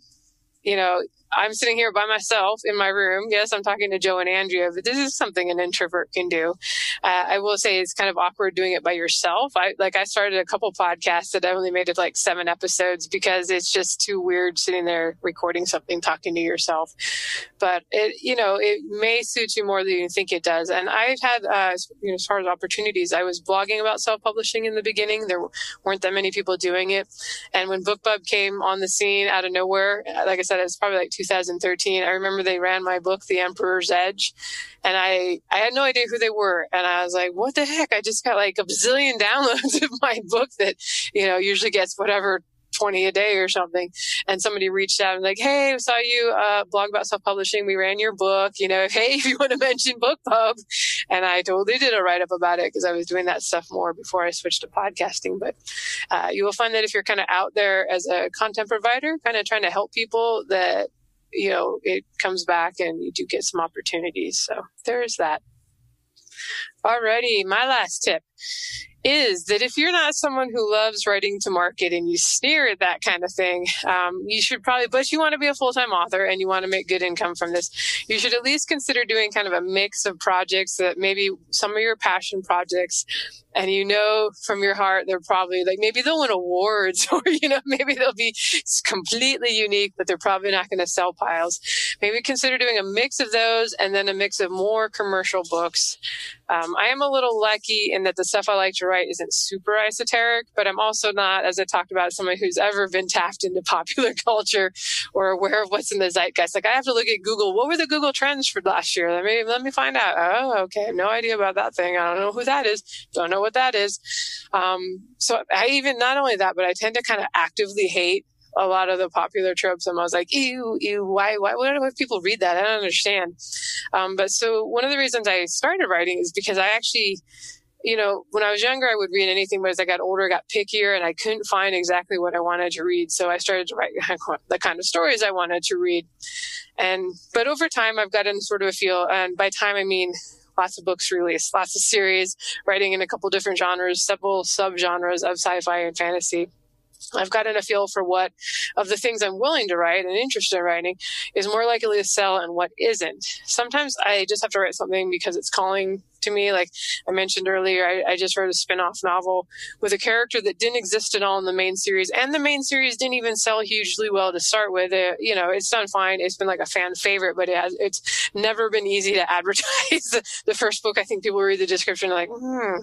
you know, I'm sitting here by myself in my room. Yes, I'm talking to Joe and Andrea, but this is something an introvert can do. Uh, I will say it's kind of awkward doing it by yourself. I like I started a couple podcasts that I only made it like seven episodes because it's just too weird sitting there recording something, talking to yourself. But it, you know, it may suit you more than you think it does. And I've had, uh, you know, as far as opportunities, I was blogging about self-publishing in the beginning. There weren't that many people doing it, and when BookBub came on the scene out of nowhere, like I said, it was probably like 2013. I remember they ran my book, The Emperor's Edge, and I I had no idea who they were, and I was like, what the heck? I just got like a bazillion (laughs) downloads of my book that you know usually gets whatever 20 a day or something. And somebody reached out and like, Hey, we saw you, uh, blog about self-publishing. We ran your book, you know, (laughs) Hey, if you want to mention BookBub. And I totally did a write up about it because I was doing that stuff more before I switched to podcasting. But, uh, you will find that if you're kind of out there as a content provider, kind of trying to help people that, you know, it comes back and you do get some opportunities. So there's that. Alrighty, my last tip is that if you're not someone who loves writing to market and you sneer at that kind of thing, um, you should probably, but you want to be a full time author and you want to make good income from this, you should at least consider doing kind of a mix of projects that maybe some of your passion projects and you know from your heart they're probably like maybe they'll win awards (laughs) or you know maybe they'll be completely unique but they're probably not going to sell piles. Maybe consider doing a mix of those and then a mix of more commercial books. Um, i am a little lucky in that the stuff i like to write isn't super esoteric but i'm also not as i talked about someone who's ever been tapped into (laughs) popular culture or aware of what's in the zeitgeist. Like i have to look at google. What were the google trends for last year? Let me let me find out. Oh okay. No idea about that thing. I don't know who that is. Don't know what that is. Um, so I even, not only that, but I tend to kind of actively hate a lot of the popular tropes. And I was like, ew, ew, why, why, why do people read that? I don't understand. Um, but so one of the reasons I started writing is because I actually, you know, when I was younger, I would read anything, but as I got older, I got pickier and I couldn't find exactly what I wanted to read. So I started to write (laughs) the kind of stories I wanted to read. And, but over time, I've gotten sort of a feel, and by time, I mean, lots of books released, lots of series, writing in a couple different genres, several subgenres of sci-fi and fantasy. I've gotten a feel for what of the things I'm willing to write and interested in writing is more likely to sell and what isn't. Sometimes I just have to write something because it's calling to me. Like I mentioned earlier, I, I just wrote a spin-off novel with a character that didn't exist at all in the main series, and the main series didn't even sell hugely well to start with. It, you know, it's done fine. It's been like a fan favorite, but it has it's never been easy to (laughs) advertise. the, the first book, I think people read the description like, hmm.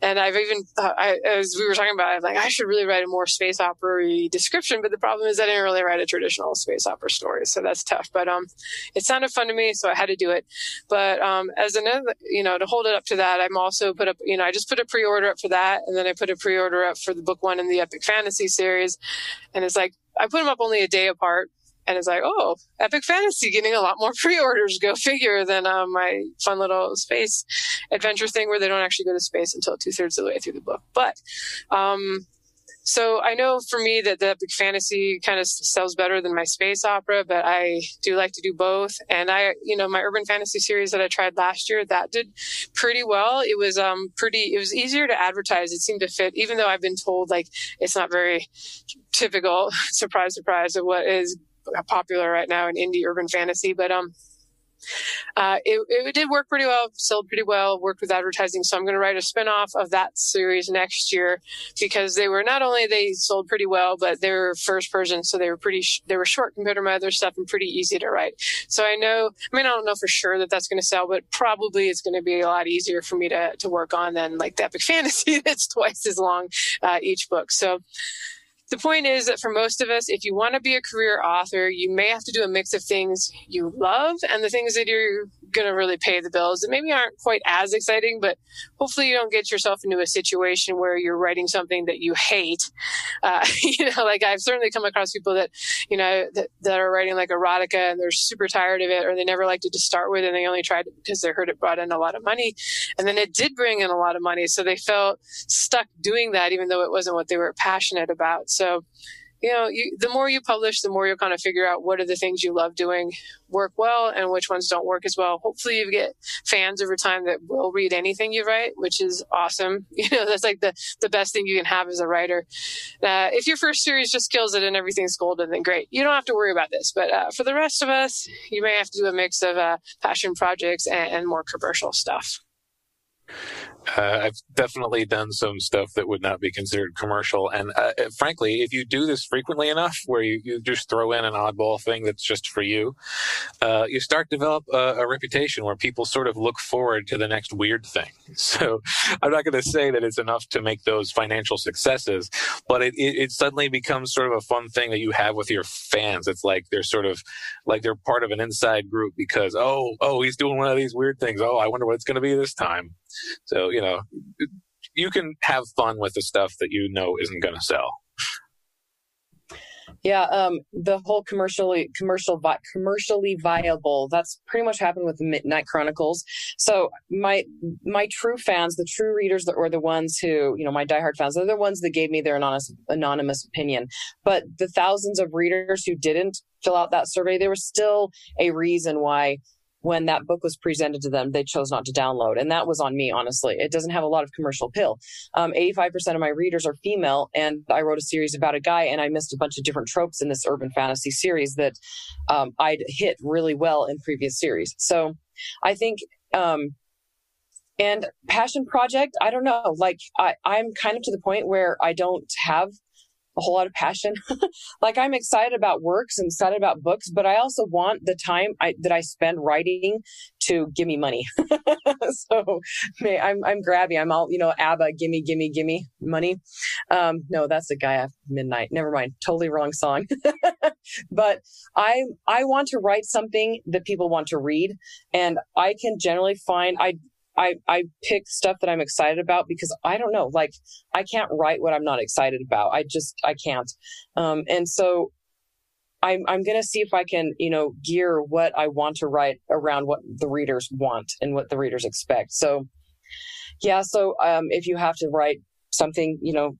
And I've even, uh, I, as we were talking about, I'm like, I should really write a more space opera description. But the problem is I didn't really write a traditional space opera story. So that's tough. But, um, it sounded fun to me. So I had to do it. But, um, as another, you know, to hold it up to that, I'm also put up, you know, I just put a pre-order up for that. And then I put a pre-order up for the book one in the epic fantasy series. And it's like, I put them up only a day apart and it's like, oh, epic fantasy getting a lot more (laughs) pre-orders. Go figure than uh, my fun little space adventure thing where they don't actually go to space until two thirds of the way through the book. But um, so I know for me that the epic fantasy kind of sells better than my space opera, but I do like to do both. And I, you know, my urban fantasy series that I tried last year, that did pretty well. It was, um, pretty, it was easier to advertise. It seemed to fit, even though I've been told like it's not very typical, (laughs) surprise, surprise, of what is popular right now in indie urban fantasy. But, um, uh, it, it did work pretty well, sold pretty well, worked with advertising. So I'm going to write a spinoff of that series next year because they were not only they sold pretty well, but they were first person. So they were pretty, sh- they were short compared to my other stuff and pretty easy to write. So I know, I mean, I don't know for sure that that's going to sell, but probably it's going to be a lot easier for me to, to work on than like the epic (laughs) fantasy that's twice as long, uh, each book. So, the point is that for most of us, if you want to be a career author, you may have to do a mix of things you love and the things that you're going to really pay the bills that maybe aren't quite as exciting, but hopefully you don't get yourself into a situation where you're writing something that you hate. Uh, (laughs) you know, like I've certainly come across people that, you know, that, that are writing like erotica and they're super tired of it or they never liked it to start with and they only tried it because they heard it brought in a lot of money. And then it did bring in a lot of money. So they felt stuck doing that, even though it wasn't what they were passionate about. So so, you know, you, the more you publish, the more you'll kind of figure out what are the things you love doing work well and which ones don't work as well. Hopefully you get fans over time that will read anything you write, which is awesome. (laughs) You know, that's like the, the best thing you can have as a writer. Uh, if your first series just kills it and everything's golden, then great. You don't have to worry about this. But uh, for the rest of us, you may have to do a mix of uh, passion projects and, and more commercial stuff. Uh, I've definitely done some stuff that would not be considered commercial. And uh, frankly, if you do this frequently enough, where you, you just throw in an oddball thing that's just for you, uh, you start to develop a, a, reputation where people sort of look forward to the next weird thing. (laughs) So I'm not going to say that it's enough to make those financial successes, but it, it, it suddenly becomes sort of a fun thing that you have with your fans. It's like they're sort of like they're part of an inside group because, oh, oh, he's doing one of these weird things. Oh, I wonder what it's going to be this time. So, you know, you can have fun with the stuff that you know isn't going to sell. Yeah, um, the whole commercially commercial commercially viable. That's pretty much happened with the Midnight Chronicles. So my my true fans, the true readers, or the ones who you know my diehard fans, they're the ones that gave me their anonymous anonymous opinion. But the thousands of readers who didn't fill out that survey, there was still a reason why when that book was presented to them, they chose not to download. And that was on me, honestly. It doesn't have a lot of commercial appeal. Um, 85% of my readers are female, and I wrote a series about a guy, and I missed a bunch of different tropes in this urban fantasy series that um, I'd hit really well in previous series. So I think. Um, and passion project, I don't know. Like I, I'm kind of to the point where I don't have a whole lot of passion. (laughs) like I'm excited about works and excited about books, but I also want the time I, that I spend writing to give me money. (laughs) so I'm, I'm grabby. I'm all, you know, ABBA, gimme, gimme, gimme money. Um, no, that's the guy at midnight. Never mind. Totally wrong song. (laughs) but I, I want to write something that people want to read. And I can generally find, I, I, I pick stuff that I'm excited about because I don't know, like I can't write what I'm not excited about. I just, I can't. Um, and so I'm, I'm going to see if I can, you know, gear what I want to write around what the readers want and what the readers expect. So Yeah. So um, if you have to write something, you know,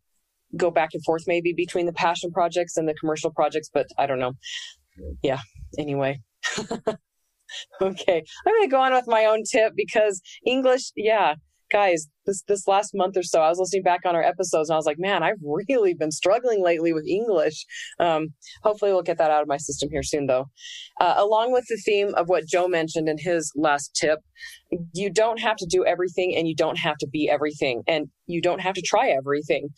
go back and forth maybe between the passion projects and the commercial projects, but I don't know. Yeah. Anyway. (laughs) (laughs) okay. I'm going to go on with my own tip because English, yeah, guys, this this last month or so, I was listening back on our episodes and I was like, man, I've really been struggling lately with English. Um, hopefully, we'll get that out of my system here soon, though. Uh, along with the theme of what Joe mentioned in his last tip, you don't have to do everything and you don't have to be everything and you don't have to try everything.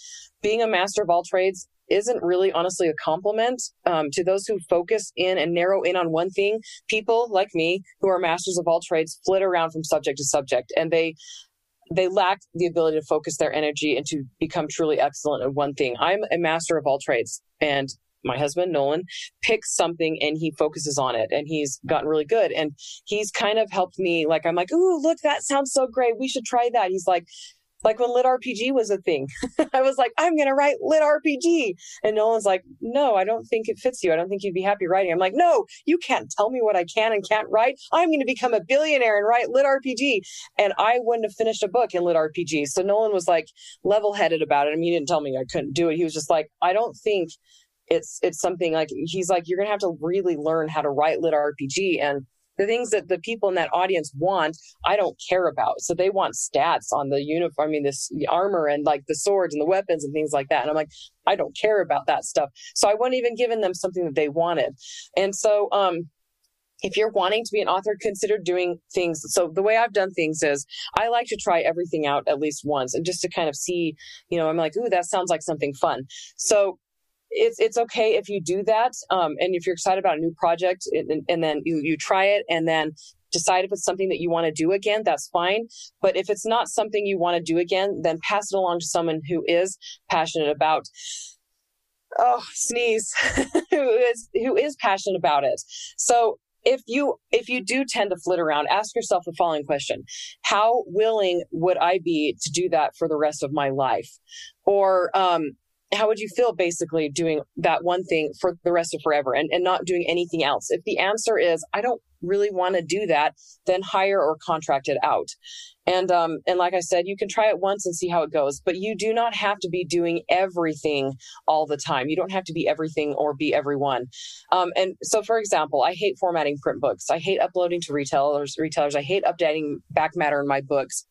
Being a master of all trades isn't really honestly a compliment um, to those who focus in and narrow in on one thing. People like me who are masters of all trades flit around from subject to subject and they they lack the ability to focus their energy and to become truly excellent at one thing. I'm a master of all trades and my husband Nolan picks something and he focuses on it and he's gotten really good and he's kind of helped me like I'm like, "Ooh, look, that sounds so great. We should try that." He's like, like when lit RPG was a thing, (laughs) I was like, I'm going to write lit RPG. And Nolan's like, no, I don't think it fits you. I don't think you'd be happy writing. I'm like, no, you can't tell me what I can and can't write. I'm going to become a billionaire and write lit RPG. And I wouldn't have finished a book in lit RPG. So Nolan was like level headed about it. I mean, he didn't tell me I couldn't do it. He was just like, I don't think it's, it's something like, he's like, you're to have to really learn how to write lit RPG. And the things that the people in that audience want, I don't care about. So they want stats on the uniform, I mean, this armor and like the swords and the weapons and things like that. And I'm like, I don't care about that stuff. So I wasn't even giving them something that they wanted. And so, um, if you're wanting to be an author, consider doing things. So the way I've done things is I like to try everything out at least once and just to kind of see, you know, I'm like, ooh, that sounds like something fun. So it's it's okay if you do that um, and if you're excited about a new project and, and then you, you try it and then decide if it's something that you want to do again that's fine. But if it's not something you want to do again then pass it along to someone who is passionate about oh sneeze (laughs) who is who is passionate about it. So if you if you do tend to flit around ask yourself the following question. How willing would i be to do that for the rest of my life? Or um, how would you feel basically doing that one thing for the rest of forever and, and not doing anything else? If the answer is, I don't really want to do that, then hire or contract it out. And um, and like I said, you can try it once and see how it goes, but you do not have to be doing everything all the time. You don't have to be everything or be everyone. Um, and so, for example, I hate formatting print books. I hate uploading to retailers. Retailers. I hate updating back matter in my books.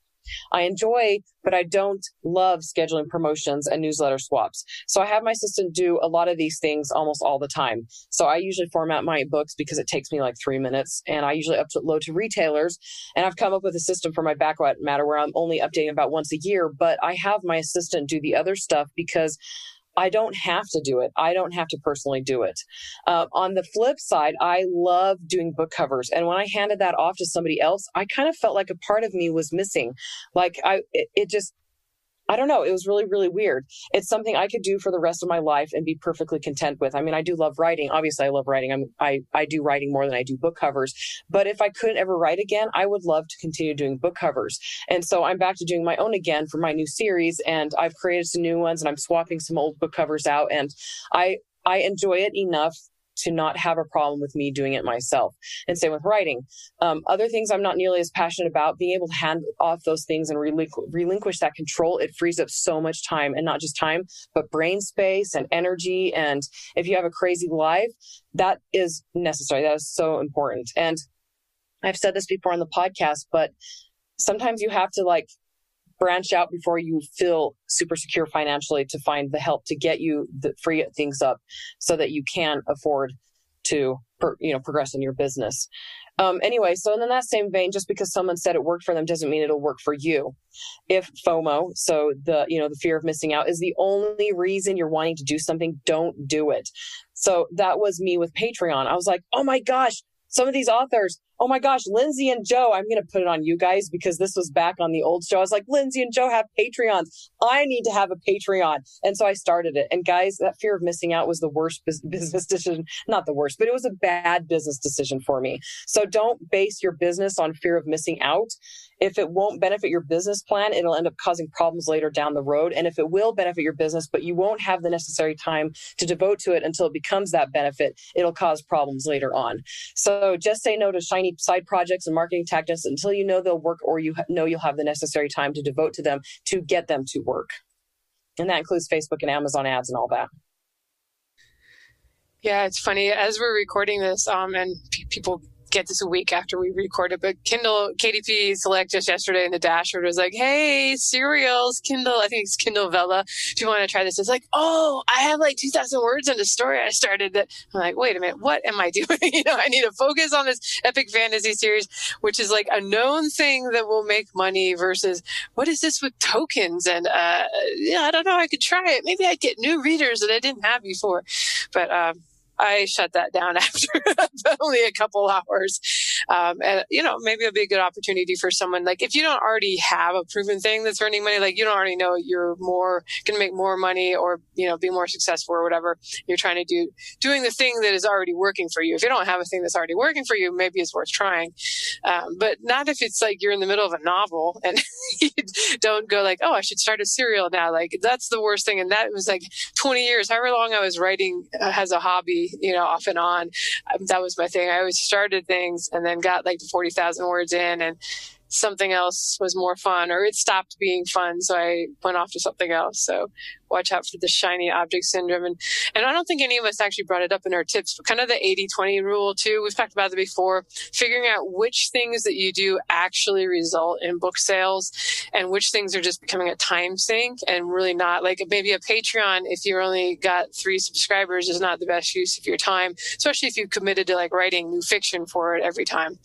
I enjoy, but I don't love scheduling promotions and newsletter swaps. So I have my assistant do a lot of these things almost all the time. So I usually format my books because it takes me like three minutes and I usually upload to retailers. And I've come up with a system for my back matter where I'm only updating about once a year, but I have my assistant do the other stuff because I don't have to do it. I don't have to personally do it. Uh, on the flip side, I love doing book covers. And when I handed that off to somebody else, I kind of felt like a part of me was missing. Like I, it, it just, I don't know. It was really, really weird. It's something I could do for the rest of my life and be perfectly content with. I mean, I do love writing. Obviously, I love writing. I'm, I, I do writing more than I do book covers. But if I couldn't ever write again, I would love to continue doing book covers. And so I'm back to doing my own again for my new series. And I've created some new ones and I'm swapping some old book covers out. And I, I enjoy it enough to not have a problem with me doing it myself. And same with writing. Um, other things I'm not nearly as passionate about, being able to hand off those things and relinqu- relinquish that control, it frees up so much time and not just time, but brain space and energy. And if you have a crazy life, that is necessary. That is so important. And I've said this before on the podcast, but sometimes you have to like branch out before you feel super secure financially to find the help to get you the free things up so that you can afford to you know progress in your business. Um, anyway so in that same vein just because someone said it worked for them doesn't mean it'll work for you. If fomo so the you know the fear of missing out is the only reason you're wanting to do something don't do it. So that was me with patreon. I was like oh my gosh some of these authors oh my gosh, Lindsay and Joe, I'm going to put it on you guys because this was back on the old show. I was like, Lindsay and Joe have Patreons. I need to have a Patreon. And so I started it. And guys, that fear of missing out was the worst (laughs) business decision. Not the worst, but it was a bad business decision for me. So don't base your business on fear of missing out. If it won't benefit your business plan, it'll end up causing problems later down the road. And if it will benefit your business, but you won't have the necessary time to devote to it until it becomes that benefit, it'll cause problems later on. So just say no to shiny side projects and marketing tactics until you know they'll work or you know you'll have the necessary time to devote to them to get them to work. And that includes Facebook and Amazon ads and all that. Yeah, it's funny. As we're recording this, um, and people get this a week after we recorded, but Kindle, KDP Select just yesterday in the dashboard was like, Hey, serials, Kindle, I think it's Kindle Vella. Do you want to try this? It's like, Oh, I have like 2000 words in the story I started that I'm like, wait a minute, what am I (laughs) doing? you know, I need to focus on this epic fantasy series, which is like a known thing that will make money versus what is this with tokens? And, uh, yeah, I don't know. I could try it. Maybe I'd get new readers that I didn't have before, but, um, I shut that down (laughs) after only a couple hours. Um, and, you know, maybe it'll be a good opportunity for someone. Like, if you don't already have a proven thing that's earning money, like you don't already know you're more, going to make more money or, you know, be more successful or whatever you're trying to do, doing the thing that is already working for you. If you don't have a thing that's already working for you, maybe it's worth trying. Um, but not if it's like you're in the middle of a novel (laughs) and you don't go like, oh, I should start a serial now. Like, that's the worst thing. And that was like 20 years, however long I was writing uh, as a hobby you know, off and on. Um, that was my thing. I always started things and then got like the 40,000 words in and something else was more fun or it stopped being fun. So I went off to something else. So watch out for the shiny object syndrome. And, and I don't think any of us actually brought it up in our tips, but kind of the 80 20 rule too. We've talked about it before, figuring out which things that you do actually result in book sales and which things are just becoming a time sink and really not like maybe a Patreon, if you only got three subscribers is not the best use of your time, especially if you've committed to like writing new fiction for it every time.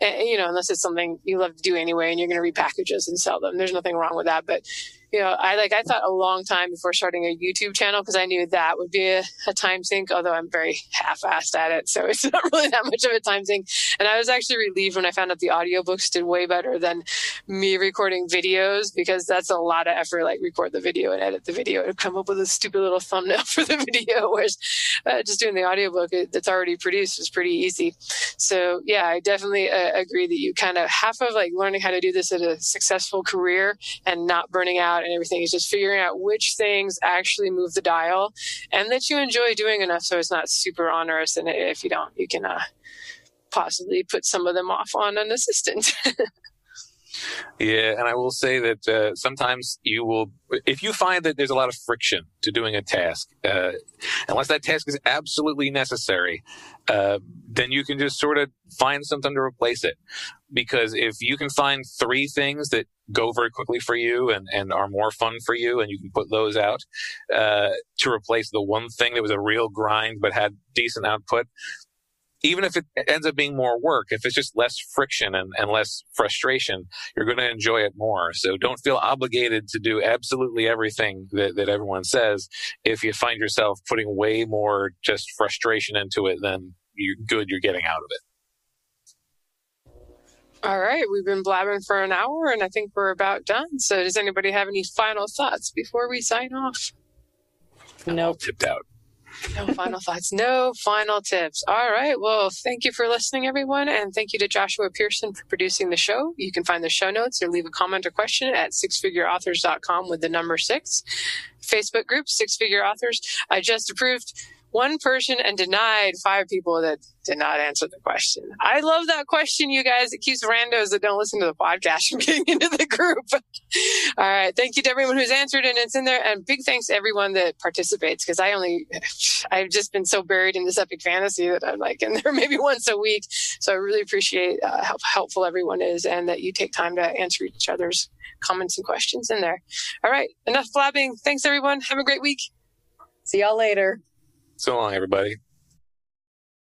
And, you know, unless it's something you love to do anyway and you're going to repackage and sell them. There's nothing wrong with that. But you know, I like, I thought a long time before starting a YouTube channel because I knew that would be a, a time sink, although I'm very (laughs) half-assed at it. So (laughs) it's not really that much of a time sink. And I was actually relieved when I found out the audiobooks did way better than me recording videos because that's a lot of effort, like record the video and edit the video and come up with a stupid little thumbnail (laughs) for the video. Whereas uh, just doing the audiobook it, that's already produced is pretty easy. So yeah, I definitely uh, agree that you kind of half of like learning how to do this at a successful career and not burning out and everything is just figuring out which things actually move the dial and that you enjoy doing enough so it's not super onerous. And if you don't, you can uh, possibly put some of them off on an assistant. (laughs) Yeah, and I will say that uh, sometimes you will, if you find that there's a lot of friction to doing a task, uh, unless that task is absolutely necessary, uh, then you can just sort of find something to replace it. Because if you can find three things that go very quickly for you and, and are more fun for you, and you can put those out uh, to replace the one thing that was a real grind but had decent output, even if it ends up being more work, if it's just less friction and, and less frustration, you're going to enjoy it more. So don't feel obligated to do absolutely everything that, that everyone says if you find yourself putting way more just frustration into it than you good you're getting out of it. All right, we've been blabbing for an hour and I think we're about done. So does anybody have any final thoughts before we sign off? No, nope. tipped out. No final (laughs) thoughts. No final tips. All right. Well, thank you for listening, everyone. And thank you to Joshua Pearson for producing the show. You can find the show notes or leave a comment or question at sixfigureauthors.com with the number six. Facebook group, Six Figure Authors. I just approved one person and denied five people that did not answer the question. I love that question, you guys. It keeps randos that don't listen to the podcast (laughs) from getting into the group. (laughs) All right. Thank you to everyone who's answered and it's in there. And big thanks to everyone that participates because I only, (sighs) I've just been so buried in this epic fantasy that I'm like in there (laughs) maybe once a week. So I really appreciate uh, how helpful everyone is and that you take time to answer each other's comments and questions in there. All right. Enough blabbing. Thanks, everyone. Have a great week. See y'all later. So long, everybody.